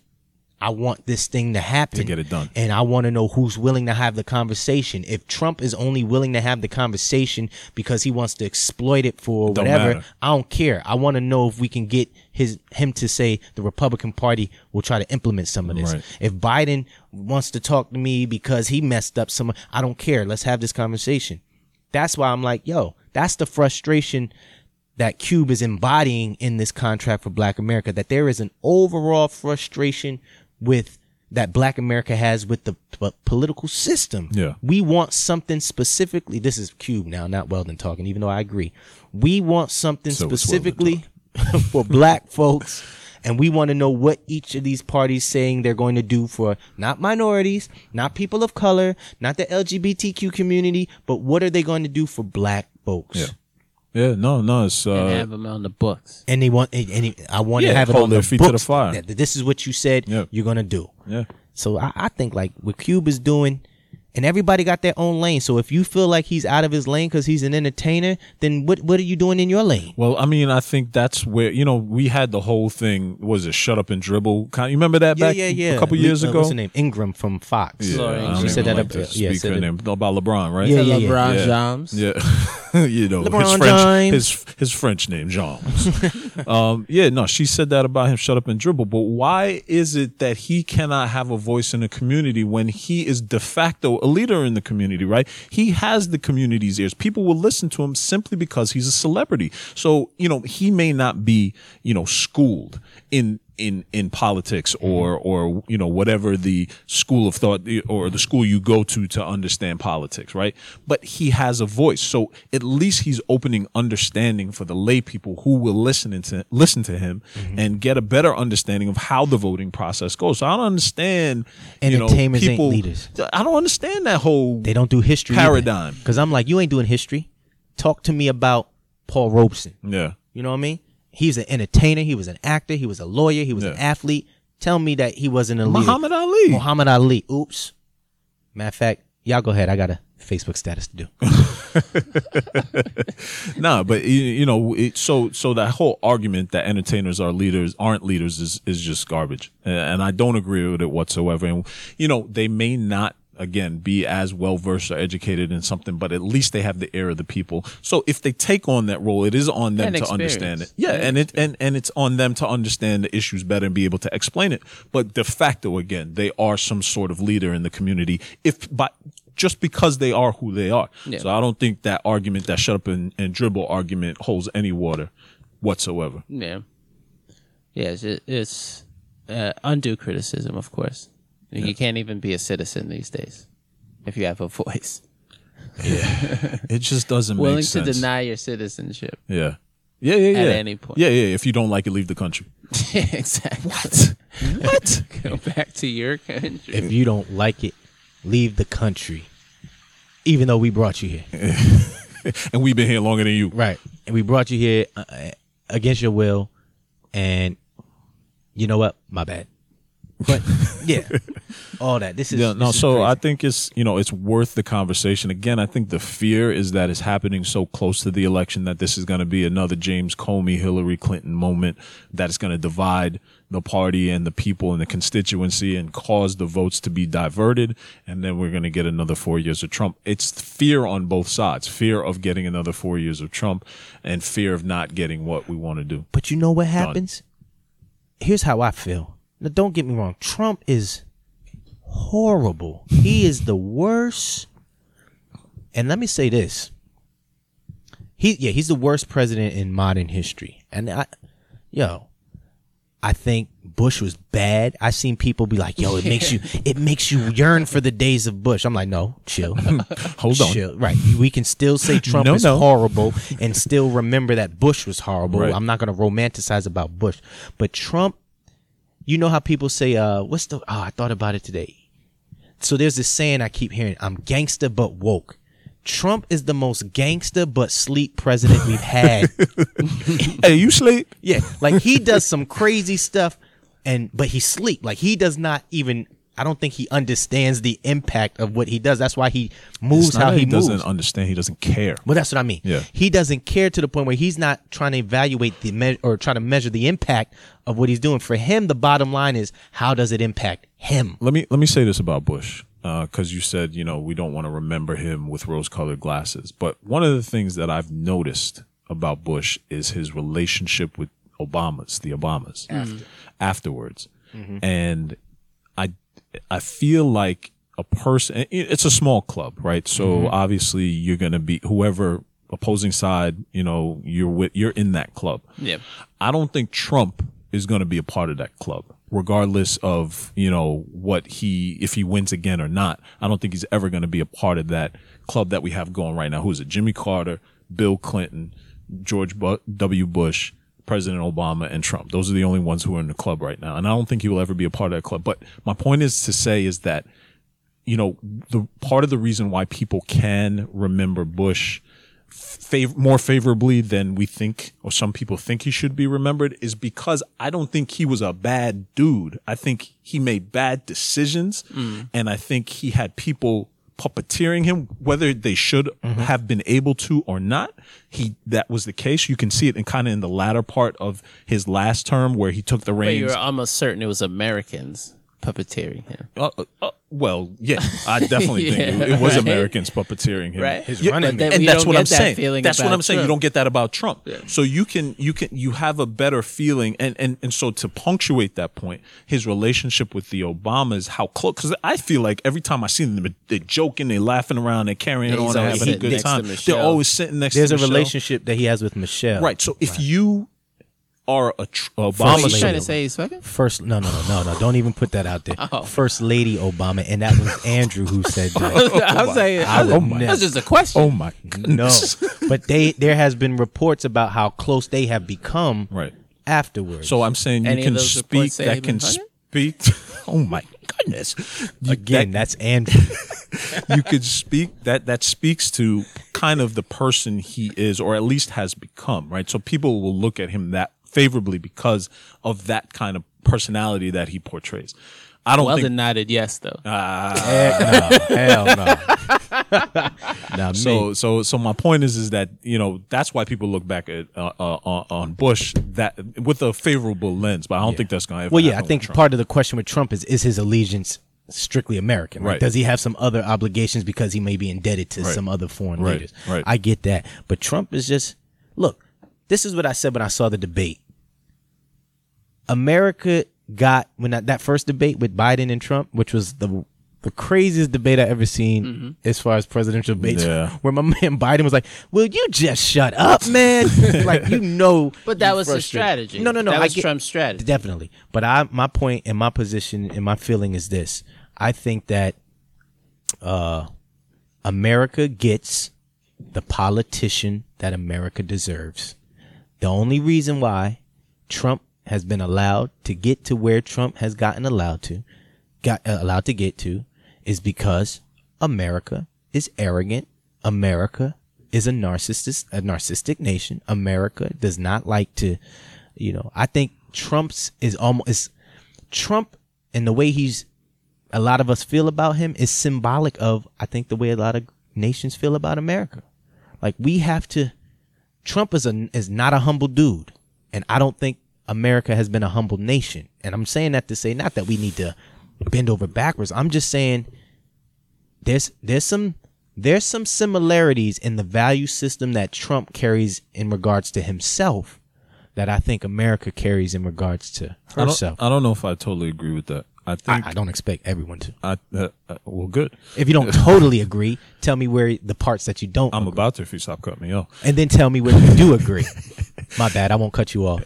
Speaker 1: I want this thing to happen
Speaker 3: To get it done.
Speaker 1: and I want to know who's willing to have the conversation. If Trump is only willing to have the conversation because he wants to exploit it for
Speaker 3: Don't
Speaker 1: whatever,
Speaker 3: matter.
Speaker 1: I don't care. I want to know if we can get his him to say the Republican Party will try to implement some of this.
Speaker 3: Right.
Speaker 1: If Biden wants to talk to me because he messed up some, I don't care. Let's have this conversation. That's why I'm like, yo, that's the frustration that Cube is embodying in this contract for Black America. That there is an overall frustration with that Black America has with the p- political system.
Speaker 3: Yeah.
Speaker 1: we want something specifically. This is Cube now, not Weldon talking. Even though I agree, we want something
Speaker 3: So
Speaker 1: specifically [laughs] for Black folks. And we want to know what each of these parties saying they're going to do for not minorities, not people of color, not the LGBTQ community, but what are they going to do for black folks?
Speaker 3: Yeah. Yeah, no, no, it's
Speaker 2: and
Speaker 3: uh,
Speaker 2: have them on the books.
Speaker 1: And they want, and and I want
Speaker 3: Yeah,
Speaker 1: to have it
Speaker 3: hold
Speaker 1: on
Speaker 3: their
Speaker 1: the
Speaker 3: feet to the fire.
Speaker 1: that this is what you said
Speaker 3: Yeah.
Speaker 1: you're going to do.
Speaker 3: yeah.
Speaker 1: So I, I think like what Cube is doing, and everybody got their own lane. So if you feel like he's out of his lane because he's an entertainer, then what what are you doing in your lane?
Speaker 3: Well, I mean, I think that's where you know we had the whole thing. Was it shut up and dribble? Kind you remember that
Speaker 1: Yeah,
Speaker 3: back
Speaker 1: yeah, yeah.
Speaker 3: a couple
Speaker 1: Le-
Speaker 3: years
Speaker 1: uh,
Speaker 3: ago?
Speaker 1: What's her name? Ingraham from Fox.
Speaker 3: Yeah,
Speaker 2: Laura
Speaker 3: I don't
Speaker 1: She said that
Speaker 3: like
Speaker 1: up- yeah, said it-
Speaker 3: name about LeBron, right?
Speaker 1: Yeah, yeah, yeah.
Speaker 2: LeBron
Speaker 3: Yeah.
Speaker 2: James.
Speaker 3: Yeah, [laughs] [laughs] you know
Speaker 1: LeBron
Speaker 3: his French,
Speaker 1: James.
Speaker 3: his his French name, James. [laughs] um, yeah, no, she said that about him, shut up and dribble. But why is it that he cannot have a voice in the community when he is de facto a leader in the community? Right? He has the community's ears. People will listen to him simply because he's a celebrity. So you know, he may not be you know schooled in in in politics mm-hmm. or or you know whatever the school of thought or the school you go to to understand politics right but he has a voice so at least he's opening understanding for the lay people who will listen to listen to him mm-hmm. and get a better understanding of how the voting process goes so i don't understand you know
Speaker 1: Entertainers ain't
Speaker 3: people
Speaker 1: leaders.
Speaker 3: i don't understand that whole
Speaker 1: They don't do history
Speaker 3: Paradigm.
Speaker 1: Because I'm like, you ain't doing history. Talk to me about Paul Robeson.
Speaker 3: yeah
Speaker 1: You know what I mean? He's an entertainer. He was an actor. He was a lawyer. He was an athlete. Tell me that he wasn't a leader.
Speaker 3: muhammad ali
Speaker 1: Muhammad Ali. Oops. Matter of fact, y'all go ahead. I got a Facebook status to do. [laughs]
Speaker 3: nah, but you, you know, it, so so that whole argument that entertainers are leaders aren't leaders is is just garbage, and I don't agree with it whatsoever. And you know, they may not again be as well versed or educated in something, but at least they have the ear of the people. So if they take on that role, it is on them
Speaker 2: And
Speaker 3: to understand it. Yeah,
Speaker 2: And
Speaker 3: and it and and it's on them to understand the issues better and be able to explain it. But de facto, again, they are some sort of leader in the community. If by just because they are who they are.
Speaker 2: Yeah.
Speaker 3: So I don't think that argument, that shut up and, and dribble argument, holds any water whatsoever.
Speaker 2: Yeah. Yeah, it's, it's uh, undue criticism, of course. You can't even be a citizen these days if you have a [laughs] voice. Yeah.
Speaker 3: it just doesn't
Speaker 2: Willing
Speaker 3: make
Speaker 2: to
Speaker 3: sense.
Speaker 2: deny your citizenship.
Speaker 3: Yeah. Yeah, yeah, yeah.
Speaker 2: At any point.
Speaker 3: Yeah, yeah. If you don't like it, leave the country. [laughs]
Speaker 2: exactly.
Speaker 3: What? [laughs]
Speaker 2: Go back to your country.
Speaker 1: If you don't like it, leave the country. Even though we brought you here.
Speaker 3: and we've been here longer than you.
Speaker 1: Right. And we brought you here uh, against your will. And you know what? My bad. But yeah, all that. This is
Speaker 3: Yeah, no.
Speaker 1: is
Speaker 3: So I think it's you know it's worth the conversation. Again, I think the fear is that it's happening so close to the election that this is going to be another James Comey, Hillary Clinton moment that is going to divide the party and the people and the constituency and cause the votes to be diverted, and then we're going to get another four years of Trump. It's fear on both sides: fear of getting another four years of Trump, and fear of not getting what we want to do.
Speaker 1: But you know what happens? Here's how I feel. Now, don't get me wrong. Trump is horrible. He [laughs] is the worst. And let me say this. He yeah, he's the worst president in modern history. And I yo, I think Bush was bad. I've seen people be like, "Yo, it makes you [laughs] it makes you yearn for the days of Bush." I'm like, "No, chill." [laughs]
Speaker 3: Hold on.
Speaker 1: Chill. Right. We can still say Trump
Speaker 3: No,
Speaker 1: is
Speaker 3: no.
Speaker 1: horrible and still remember that Bush was horrible.
Speaker 3: Right.
Speaker 1: I'm not going to romanticize about Bush. But Trump, you know how people say, uh, what's the, oh, I thought about it today. So there's this saying I keep hearing, I'm gangster but woke. Trump is the most gangster but sleep president we've had. [laughs]
Speaker 3: Hey, you sleep?
Speaker 1: yeah. Like he does some crazy stuff and, but he sleep. Like he does not even, I don't think he understands the impact of what he does. That's why he moves
Speaker 3: It's not
Speaker 1: how
Speaker 3: that
Speaker 1: he,
Speaker 3: he
Speaker 1: moves.
Speaker 3: doesn't understand. He doesn't care.
Speaker 1: Well, that's what I mean.
Speaker 3: Yeah.
Speaker 1: He doesn't care to the point where he's not trying to evaluate the me- or trying to measure the impact of what he's doing. For him, the bottom line is how does it impact him?
Speaker 3: let me let me say this about Bush uh, because you said you know we don't want to remember him with rose-colored glasses, but one of the things that I've noticed about Bush is his relationship with Obama's, the Obamas, afterwards, mm-hmm. and I I feel like a person. It's a small club, right? So mm-hmm. obviously you're gonna be whoever opposing side, you know, you're with, you're in that club.
Speaker 2: Yeah.
Speaker 3: I don't think Trump is going to be a part of that club, regardless of, you know, what he, if he wins again or not. I don't think he's ever going to be a part of that club that we have going right now. Who is it? Jimmy Carter, Bill Clinton, George Bu- W. Bush, President Obama, and Trump. Those are the only ones who are in the club right now. And I don't think he will ever be a part of that club. But my point is to say is that, you know, the part of the reason why people can remember Bush fav- more favorably than we think or some people think he should be remembered is because I don't think he was a bad dude. I think he made bad decisions mm. and I think he had people puppeteering him whether they should mm-hmm. have been able to or not. He that was the case. You can see it in kind of in the latter part of his last term where he took the
Speaker 2: But
Speaker 3: reins.
Speaker 2: you're almost certain it was Americans puppeteering him.
Speaker 3: Uh, uh, uh, well, yeah, I definitely [laughs] think it, it was
Speaker 2: right.
Speaker 3: Americans puppeteering him.
Speaker 2: Right.
Speaker 1: His
Speaker 3: Yeah,
Speaker 1: running mate.
Speaker 3: and that's what I'm
Speaker 2: that
Speaker 3: saying. That's what I'm saying. You don't get that about Trump. So you can you can you have a better feeling, and and and so to punctuate that point, his relationship with the Obamas, how close? Because I feel like every time I see them, they're joking, they're laughing around, they're carrying
Speaker 2: Yeah,
Speaker 3: on, they're
Speaker 2: always
Speaker 3: having a
Speaker 2: sitting
Speaker 3: good
Speaker 2: next to
Speaker 3: time. They're
Speaker 2: Michelle.
Speaker 3: always sitting next.
Speaker 1: There's
Speaker 3: to
Speaker 1: a
Speaker 3: Michelle.
Speaker 1: relationship that he has with Michelle.
Speaker 3: right? So if you are a tr-
Speaker 2: What
Speaker 3: Obama
Speaker 2: you
Speaker 1: lady.
Speaker 2: trying to say he's fucking?
Speaker 1: First, no, no, no, no, no. Don't even put that out there. [laughs]
Speaker 2: Oh.
Speaker 1: First Lady Obama, and that was Andrew who said that. [laughs]
Speaker 2: I was saying,
Speaker 1: I would
Speaker 2: oh
Speaker 1: never-
Speaker 2: that's oh just a question.
Speaker 3: oh my
Speaker 1: no, but they there has been reports about how close they have become
Speaker 3: right?
Speaker 1: afterwards.
Speaker 3: So I'm saying you
Speaker 2: Any of
Speaker 3: can
Speaker 2: those
Speaker 3: speak
Speaker 2: say
Speaker 3: that can speak. [laughs] Oh my goodness! You-
Speaker 1: again,
Speaker 3: that-
Speaker 1: that's Andrew.
Speaker 3: you could speak that that speaks to kind of the person he is, or at least has become, right? So people will look at him that favorably because of that kind of personality that he portrays. I don't
Speaker 2: Weldon
Speaker 3: think
Speaker 2: nodded yes, though.
Speaker 1: Heck no, hell no. [laughs] Now
Speaker 3: so.
Speaker 1: me.
Speaker 3: So so my point is is that you know that's why people look back at uh, uh, on on Bush that with a favorable lens, but I don't think that's going to.
Speaker 1: Ever Well, yeah, I think part of the question with Trump is is his allegiance strictly American? Right?
Speaker 3: Right.
Speaker 1: Does he have some other obligations because he may be indebted to
Speaker 3: Right.
Speaker 1: some other foreign
Speaker 3: Right,
Speaker 1: leaders?
Speaker 3: right.
Speaker 1: I get that, but Trump is just look. This is what I said when I saw the debate. America got when that, that first debate with Biden and Trump, which was the the craziest debate I ever seen
Speaker 2: Mm-hmm.
Speaker 1: as far as presidential debates.
Speaker 3: Yeah.
Speaker 1: Where my [laughs] man Biden was like, "Will you just shut up, man?" [laughs] like you know.
Speaker 2: But that
Speaker 1: you
Speaker 2: was his
Speaker 1: frustrated.
Speaker 2: strategy.
Speaker 1: No, no, no.
Speaker 2: That
Speaker 1: I
Speaker 2: was
Speaker 1: get-
Speaker 2: Trump's strategy.
Speaker 1: Definitely. But I my point and my position and my feeling is this. I think that uh America gets the politician that America deserves. The only reason why Trump has been allowed to get to where Trump has gotten allowed to got uh, allowed to get to is because America is arrogant. America is a narcissist a narcissistic nation. America does not like to you know, I think Trump's is almost is Trump and the way he's a lot of us feel about him is symbolic of I think the way a lot of nations feel about America. Like we have to Trump is a is not a humble dude, and I don't think America has been a humble nation. And I'm saying that to say not that we need to bend over backwards. I'm just saying there's there's some there's some similarities in the value system that Trump carries in regards to himself that I think America carries in regards to
Speaker 3: I don't,
Speaker 1: herself.
Speaker 3: I don't know if I totally agree with that. I
Speaker 1: I, I don't expect everyone to.
Speaker 3: I, uh, uh, well, good.
Speaker 1: If you don't [laughs] totally agree, tell me where the parts that you don't.
Speaker 3: I'm
Speaker 1: agree.
Speaker 3: about to if you stop cutting me off.
Speaker 1: and then tell me where you do agree. [laughs] My bad. I won't cut you off.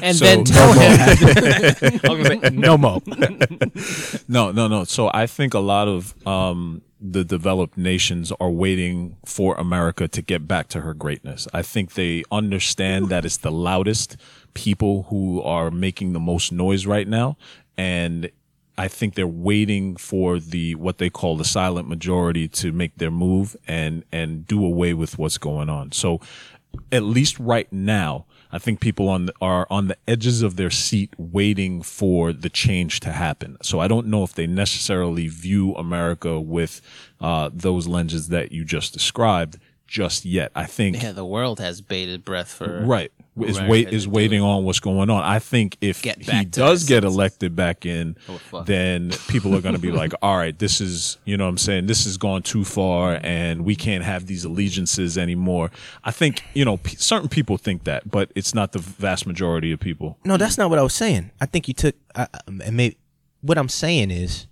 Speaker 2: And
Speaker 3: So-
Speaker 2: then tell him [laughs]
Speaker 1: was gonna say, no more. [laughs]
Speaker 3: No, no, no. So I think a lot of um, the developed nations are waiting for America to get back to her greatness. I think they understand that it's the loudest people who are making the most noise right now, and I think they're waiting for the what they call the silent majority to make their move and and do away with what's going on. So at least right now, I think people on the, are on the edges of their seat waiting for the change to happen. So I don't know if they necessarily view America with uh, those lenses that you just described just yet. I think
Speaker 2: yeah, the world has bated breath for
Speaker 3: right is
Speaker 2: America
Speaker 3: wait is
Speaker 2: do
Speaker 3: waiting on what's going on. I think if
Speaker 2: Get
Speaker 3: he does
Speaker 2: their
Speaker 3: get elected back in,
Speaker 2: Oh,
Speaker 3: then people are going to be like, [laughs] "All right, this is you know what I'm saying this has gone too far, and we can't have these allegiances anymore." I think you know p- certain people think that, but it's not the vast majority of people.
Speaker 1: No, that's not what I was saying. I think you took. I, I- and maybe what I'm saying is,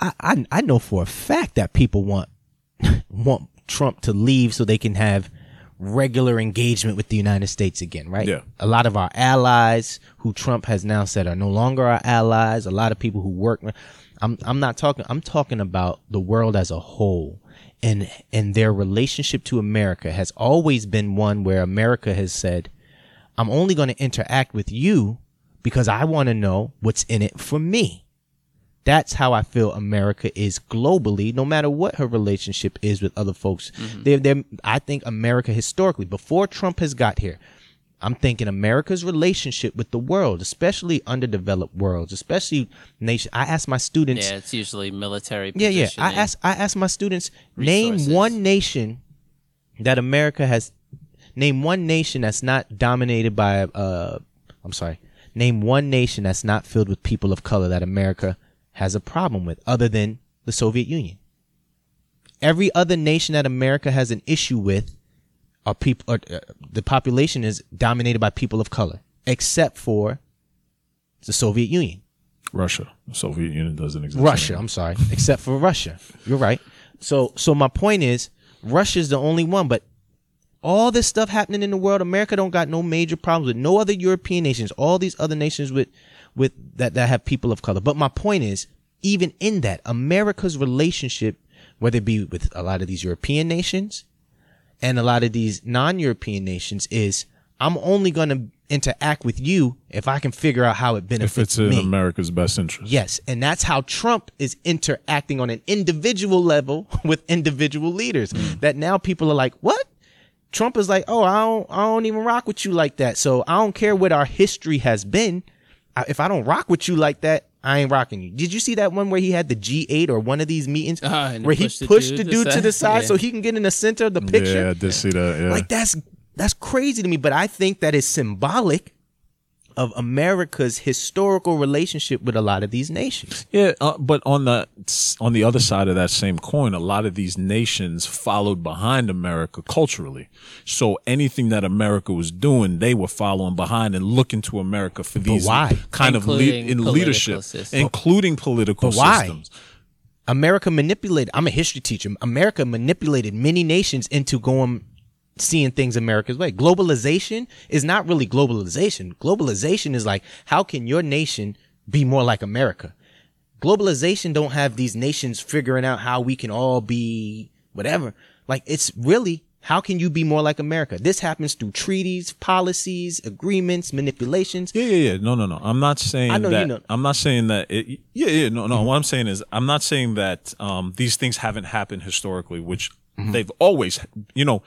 Speaker 1: I, I I know for a fact that people want [laughs] want Trump to leave so they can have regular engagement with the United States again, right?
Speaker 3: Yeah.
Speaker 1: A lot of our allies who Trump has now said are no longer our allies, a lot of people who work I'm I'm not talking I'm talking about the world as a whole. And and their relationship to America has always been one where America has said, I'm only going to interact with you because I want to know what's in it for me. That's how I feel America is globally, no matter what her relationship is with other folks. They're, they're, I think America historically, before Trump has got here, I'm thinking America's relationship with the world, especially underdeveloped worlds, especially nation. I ask my students,
Speaker 2: yeah, it's usually military.
Speaker 1: yeah, yeah. I ask I ask my students
Speaker 2: Resources.
Speaker 1: name one nation that America has name one nation that's not dominated by uh I'm sorry. Name one nation that's not filled with people of color that America has a problem with other than the Soviet Union. Every other nation that America has an issue with are people uh, the population is dominated by people of color except for the Soviet Union.
Speaker 3: Russia, the Soviet Union doesn't exist.
Speaker 1: Russia.
Speaker 3: anymore.
Speaker 1: I'm sorry, except for Russia. You're right. So, so my point is, Russia's the only one. But all this stuff happening in the world, America don't got no major problems with no other European nations. All these other nations with, with that that have people of color. But my point is, even in that, America's relationship, whether it be with a lot of these European nations and a lot of these non-European nations, is I'm only going to interact with you if I can figure out how it benefits If
Speaker 3: it's in
Speaker 1: me.
Speaker 3: America's best interest,
Speaker 1: Yes, and that's how Trump is interacting on an individual level [laughs] with individual leaders. Mm. That now people are like, "What?" Trump is like, "Oh, I don't, I don't even rock with you like that. So I don't care what our history has been. I, if I don't rock with you like that, I ain't rocking you." Did you see that one where he had the G8 or one of these meetings
Speaker 2: uh, and
Speaker 1: where he
Speaker 2: pushed the dude
Speaker 1: the
Speaker 2: to
Speaker 1: dude
Speaker 2: the
Speaker 1: to the
Speaker 2: side?
Speaker 1: side so he can get in the center of the picture?
Speaker 3: yeah, I did see that. Yeah,
Speaker 1: Like that's that's crazy to me, but I think that is symbolic of America's historical relationship with a lot of these nations.
Speaker 3: Yeah, uh, but on the on the other side of that same coin, a lot of these nations followed behind America culturally. So anything that America was doing, they were following behind and looking to America for these
Speaker 1: why?
Speaker 3: kind of lead, in leadership,
Speaker 2: systems.
Speaker 3: including political
Speaker 1: But why?
Speaker 3: systems.
Speaker 1: America manipulated. I'm a history teacher. America manipulated many nations into going seeing things America's way. Globalization is not really globalization. Globalization is like how can your nation be more like America? Globalization don't have these nations figuring out how we can all be whatever. Like it's really how can you be more like America? This happens through treaties, policies, agreements, manipulations.
Speaker 3: Yeah, yeah, yeah. No, no, no. I'm not saying
Speaker 1: I know you
Speaker 3: that.
Speaker 1: know.
Speaker 3: I'm not saying that. It, yeah, yeah. No, no. What I'm saying is, I'm not saying that um, these things haven't happened historically, which
Speaker 1: Mm-hmm.
Speaker 3: they've always. You know,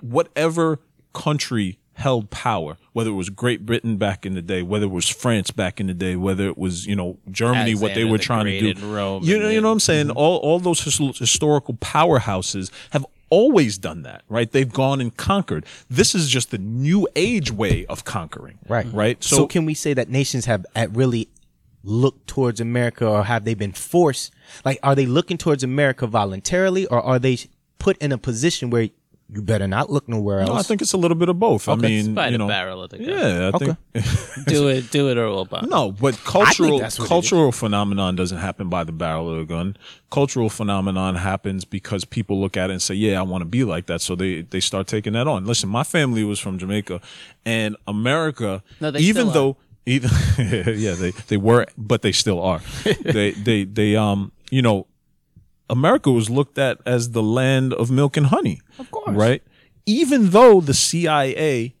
Speaker 3: whatever country held power, whether it was Great Britain back in the day, whether it was France back in the day, whether it was you know Germany, what they were
Speaker 2: the
Speaker 3: trying to do.
Speaker 2: Rome
Speaker 3: you know, you know what I'm saying? All all those his, historical powerhouses have always done that, right? They've gone and conquered. This is just the new age way of conquering,
Speaker 1: Right.
Speaker 3: Right.
Speaker 1: So, can we say that nations have at really looked towards America or have they been forced? Like, are they looking towards America voluntarily or are they put in a position where you better not look nowhere else?
Speaker 3: No, I think it's a little bit of both. I mean,
Speaker 2: By
Speaker 3: you know,
Speaker 2: barrel of the gun.
Speaker 3: yeah, I
Speaker 1: Okay.
Speaker 3: think [laughs]
Speaker 2: Do it, do it, or we'll bomb.
Speaker 3: no, but cultural
Speaker 1: that's what it
Speaker 3: cultural phenomenon doesn't happen by the barrel of the gun. Cultural phenomenon happens because people look at it and say, "Yeah, I want to be like that," so they they start taking that on. Listen, my family was from Jamaica, and America,
Speaker 2: No, they
Speaker 3: even
Speaker 2: still are.
Speaker 3: though even [laughs] yeah they they were, but they still are. [laughs] they they they um you know America was looked at as the land of milk and honey. Of
Speaker 1: course.
Speaker 3: Right? Even though the CIA,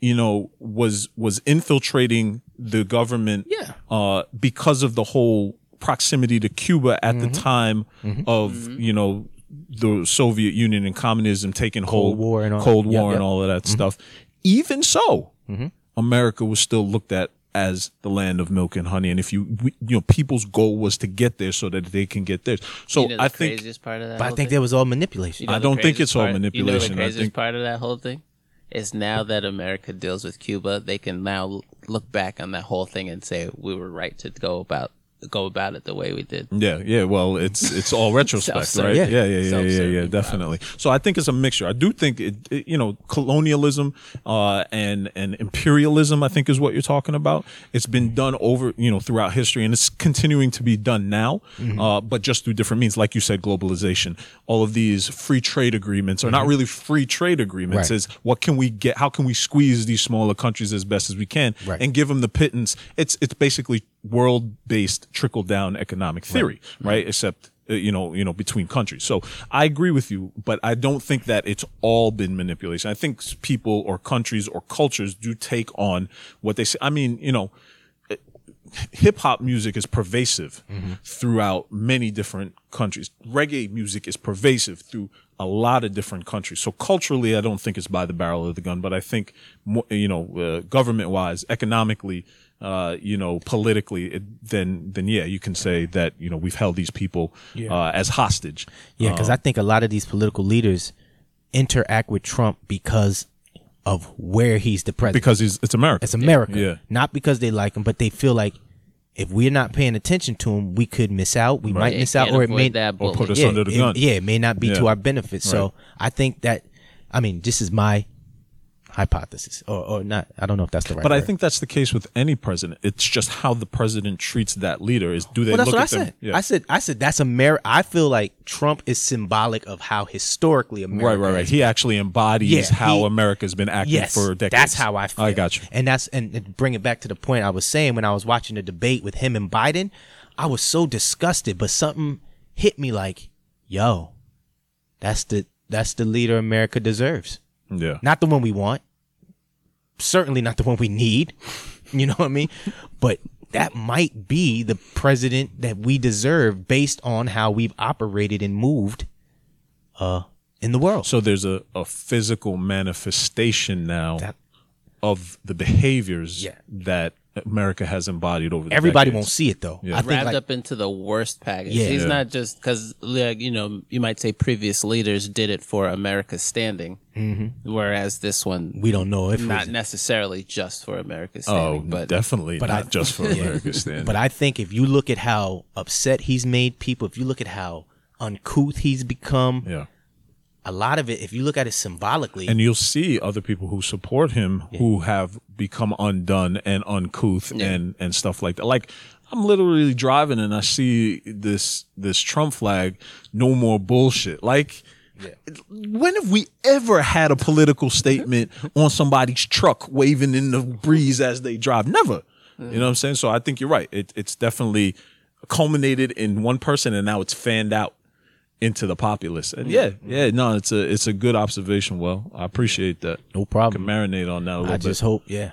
Speaker 3: you know, was was infiltrating the government
Speaker 1: Yeah.
Speaker 3: uh because of the whole proximity to Cuba at
Speaker 1: Mm-hmm.
Speaker 3: the time of, you know, the Soviet Union and communism taking hold,
Speaker 1: War and all-
Speaker 3: Cold
Speaker 1: Yep,
Speaker 3: War and all of that stuff. Even so,
Speaker 1: Mm-hmm.
Speaker 3: America was still looked at as the land of milk and honey. And if you, we, you know, people's goal was to get there so that they can get theirs. So
Speaker 2: You know the
Speaker 3: I think
Speaker 2: craziest part of that.
Speaker 1: but I think
Speaker 2: thing?
Speaker 1: that was all manipulation.
Speaker 2: You know
Speaker 3: I don't think
Speaker 2: craziest
Speaker 3: it's all manipulation.
Speaker 2: You know
Speaker 3: I
Speaker 2: the craziest
Speaker 3: think-
Speaker 2: part of that whole thing is now that America deals with Cuba, they can now look back on that whole thing and say we were right to go about go about it the way we did.
Speaker 3: Yeah, yeah. Well, it's it's all [laughs] retrospect, right? Yeah, yeah, yeah, yeah, yeah, yeah. Definitely. So I think it's a mixture. I do think it, it you know, colonialism uh, and and imperialism. I think is what you're talking about. It's been done over you know throughout history, and it's continuing to be done now, uh, but just through different means. Like you said, globalization. All of these free trade agreements are not really free trade agreements.
Speaker 1: Right.
Speaker 3: Is what can we get? How can we squeeze these smaller countries as best as we can
Speaker 1: Right.
Speaker 3: and give them the pittance? It's it's basically world based trickle down economic theory, right? Except uh, you know, you know, between countries. So I agree with you, but I don't think that it's all been manipulation. I think people or countries or cultures do take on what they say. I mean, you know, hip hop music is pervasive throughout many different countries. Reggae music is pervasive through a lot of different countries. So culturally, I don't think it's by the barrel of the gun, but I think, you know, uh, government wise, economically, uh, you know, politically, it, then, then yeah, you can say that, you know, we've held these people, uh, as hostage.
Speaker 1: Yeah, because I think a lot of these political leaders interact with Trump because of where he's the president.
Speaker 3: Because he's, it's America.
Speaker 1: it's America.
Speaker 3: Yeah.
Speaker 1: Not because they like him, but they feel like if we're not paying attention to him, we could miss out. We might
Speaker 2: They
Speaker 1: miss out, or it may
Speaker 2: that
Speaker 3: or put us
Speaker 1: yeah,
Speaker 3: under the
Speaker 1: it-
Speaker 3: gun.
Speaker 1: yeah, it may not be to our benefit. So I think that, I mean, this is my hypothesis, or, or not. I don't know if that's the right.
Speaker 3: But I think that's the case with any president. It's just how the president treats that leader. Is do they
Speaker 1: Well, that's
Speaker 3: look
Speaker 1: what I
Speaker 3: them?
Speaker 1: said.
Speaker 3: Yeah.
Speaker 1: I said, I said that's America. I feel like Trump is symbolic of how historically America.
Speaker 3: Right, right, right. He actually embodies
Speaker 1: Yeah,
Speaker 3: how
Speaker 1: he-
Speaker 3: America's been acting
Speaker 1: Yes,
Speaker 3: for decades.
Speaker 1: that's how I feel.
Speaker 3: I got you.
Speaker 1: And that's and bring it back to the point I was saying when I was watching the debate with him and Biden, I was so disgusted, but something hit me like, yo, that's the that's the leader America deserves.
Speaker 3: Yeah.
Speaker 1: Not the one we want. Certainly not the one we need. [laughs] You know what I mean? But that might be the president that we deserve based on how we've operated and moved uh in the world.
Speaker 3: So there's a, a physical manifestation now
Speaker 1: That-
Speaker 3: of the behaviors
Speaker 1: Yeah.
Speaker 3: that America has embodied over the
Speaker 1: Everybody
Speaker 3: decades.
Speaker 1: won't see it though.
Speaker 3: Yeah.
Speaker 1: I think
Speaker 2: wrapped
Speaker 1: like,
Speaker 2: up into the worst package.
Speaker 1: Yeah.
Speaker 2: He's
Speaker 3: Yeah.
Speaker 2: not just because, like, you know, you might say previous leaders did it for America's standing. Mm-hmm. Whereas this one,
Speaker 1: We don't know if
Speaker 2: not
Speaker 1: it's-
Speaker 2: necessarily just for America's
Speaker 3: Oh,
Speaker 2: but
Speaker 3: definitely
Speaker 1: but
Speaker 3: not
Speaker 1: I-
Speaker 3: just for [laughs] America's standing.
Speaker 1: But I think if you look at how upset he's made people, if you look at how uncouth he's become,
Speaker 3: yeah.
Speaker 1: A lot of it, if you look at it symbolically,
Speaker 3: And you'll see other people who support him who have become undone and uncouth and and stuff like that. Like I'm literally driving and I see this this Trump flag, no more bullshit. Like when have we ever had a political statement on somebody's truck waving in the breeze as they drive? Never. You know what I'm saying? So I think you're right. It, it's definitely culminated in one person and now it's fanned out into the populace. And yeah, yeah, no, it's a it's a good observation. Well, I appreciate that.
Speaker 1: no
Speaker 3: Can
Speaker 1: problem.
Speaker 3: marinate on that a little
Speaker 1: I
Speaker 3: bit.
Speaker 1: just hope, yeah.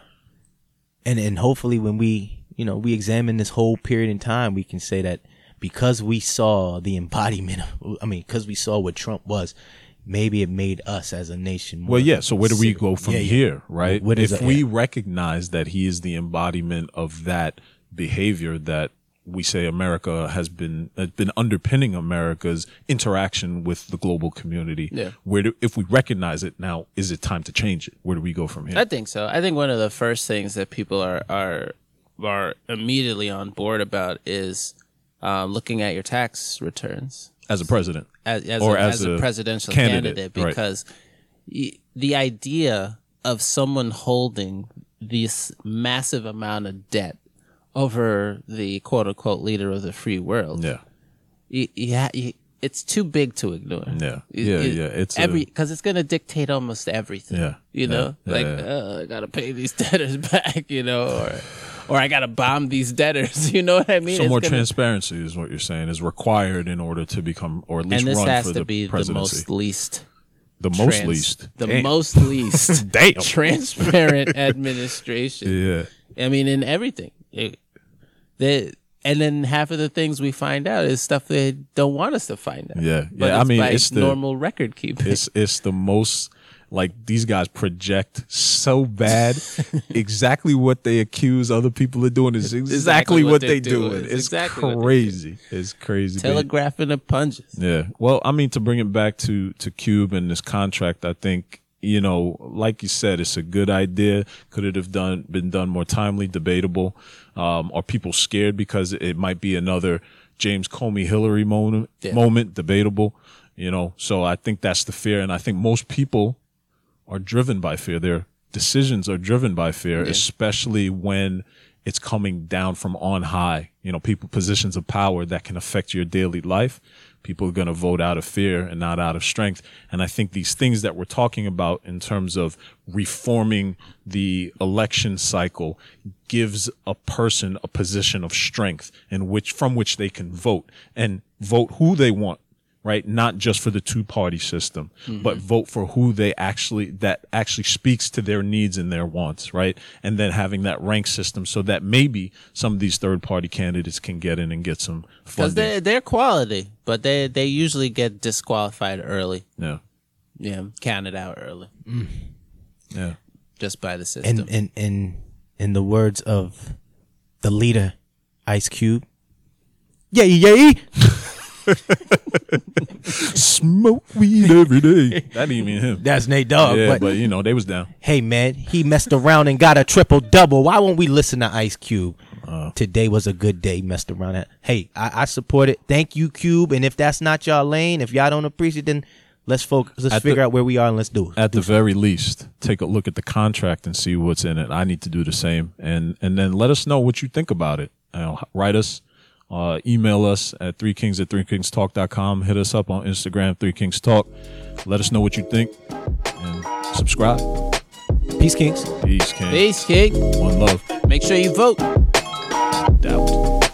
Speaker 1: And and hopefully when we, you know, we examine this whole period in time, we can say that because we saw the embodiment of, I mean, because we saw what Trump was, maybe it made us as a nation more
Speaker 3: well, yeah. So where do we go from
Speaker 1: Yeah, yeah.
Speaker 3: here, right?
Speaker 1: What is
Speaker 3: if
Speaker 1: it?
Speaker 3: we recognize that he is the embodiment of that behavior that we say America has been has been underpinning America's interaction with the global community.
Speaker 2: Yeah.
Speaker 3: Where do, if we recognize it now, is it time to change it? Where do we go from here?
Speaker 2: I think so. I think one of the first things that people are are are immediately on board about is uh, looking at your tax returns
Speaker 3: as a president.
Speaker 2: as, as,
Speaker 3: Or
Speaker 2: a,
Speaker 3: as
Speaker 2: as a,
Speaker 3: a
Speaker 2: presidential
Speaker 3: candidate,
Speaker 2: candidate,
Speaker 3: right.
Speaker 2: because y- the idea of someone holding this massive amount of debt over the quote unquote leader of the free world,
Speaker 3: Yeah.
Speaker 2: you, you ha- you, it's too big to ignore.
Speaker 3: Yeah.
Speaker 2: It-
Speaker 3: Yeah,
Speaker 2: it-
Speaker 3: yeah, it's a-
Speaker 2: every because it's gonna dictate almost everything.
Speaker 3: Yeah,
Speaker 2: you know,
Speaker 3: yeah,
Speaker 2: like
Speaker 3: yeah, yeah.
Speaker 2: Uh, I gotta pay these [laughs] debtors back, you know, or or I gotta bomb these debtors. [laughs] You know what I mean?
Speaker 3: So
Speaker 2: It's
Speaker 3: more
Speaker 2: gonna-
Speaker 3: transparency is what you're saying is required in order to become, or at least
Speaker 2: and this
Speaker 3: run
Speaker 2: has
Speaker 3: for
Speaker 2: to
Speaker 3: the
Speaker 2: be the most least.
Speaker 3: the most
Speaker 2: trans-
Speaker 3: least.
Speaker 2: The
Speaker 3: Damn.
Speaker 2: most least [laughs]
Speaker 3: Damn.
Speaker 2: transparent administration.
Speaker 3: Yeah.
Speaker 2: I mean, in everything. It, they, and then half of the things we find out is stuff they don't want us to find out.
Speaker 3: Yeah.
Speaker 2: But
Speaker 3: Yeah, I mean, it's the-
Speaker 2: normal record keeping.
Speaker 3: It's it's the most like these guys project so bad. [laughs] exactly what they accuse other people of doing is exactly, what,
Speaker 2: what
Speaker 3: they do.
Speaker 2: doing.
Speaker 3: It's
Speaker 2: Exactly
Speaker 3: crazy. It's crazy.
Speaker 2: Telegraphing the punches.
Speaker 3: Yeah. Well, I mean, to bring it back to to Cube and this contract, I think you know, like you said, it's a good idea. Could it have done been done more timely? Debatable. Um, are people scared because it might be another James Comey Hillary moment?
Speaker 2: Yeah.
Speaker 3: Moment debatable. You know, so I think that's the fear, and I think most people are driven by fear. Their decisions are driven by fear, especially when it's coming down from on high. You know, people positions of power that can affect your daily life. People are going to vote out of fear and not out of strength. And I think these things that we're talking about in terms of reforming the election cycle gives a person a position of strength in which from which they can vote and vote who they want right? Not just for the two party system, mm-hmm. but vote for who they actually, that actually speaks to their needs and their wants, right? And then having that rank system so that maybe some of these third party candidates can get in and get some
Speaker 2: Because
Speaker 3: funding.
Speaker 2: they're, they're quality, but they, they usually get disqualified early.
Speaker 3: yeah.
Speaker 2: Yeah, counted out early mm.
Speaker 3: Yeah.
Speaker 2: just by the system.
Speaker 1: And and and in the words of the leader, Ice Cube, yay yay.
Speaker 3: Smoke weed every day. that didn't even him.
Speaker 1: That's Nate Dogg.
Speaker 3: yeah,
Speaker 1: but,
Speaker 3: but, you know, they was down.
Speaker 1: hey man, he messed around and got a triple double. Why won't we listen to Ice Cube? Uh. Today was a good day. Messed around. It. Hey, I, I support it. Thank you, Cube. And if that's not y'all lane, if y'all don't appreciate, then let's focus. Let's
Speaker 3: At the-
Speaker 1: figure out where we are and let's do it.
Speaker 3: At the very least, take a look at the contract and see what's in it. I need to do the same, and and then let us know what you think about it. You know, write us, uh, email us at three kings at three kings talk.com. Hit us up on Instagram, three kings talk. Let us know what you think, and subscribe.
Speaker 1: Peace, Kings.
Speaker 3: Peace, King.
Speaker 2: Peace, kid.
Speaker 3: One love.
Speaker 2: Make sure you vote.
Speaker 3: Doubt.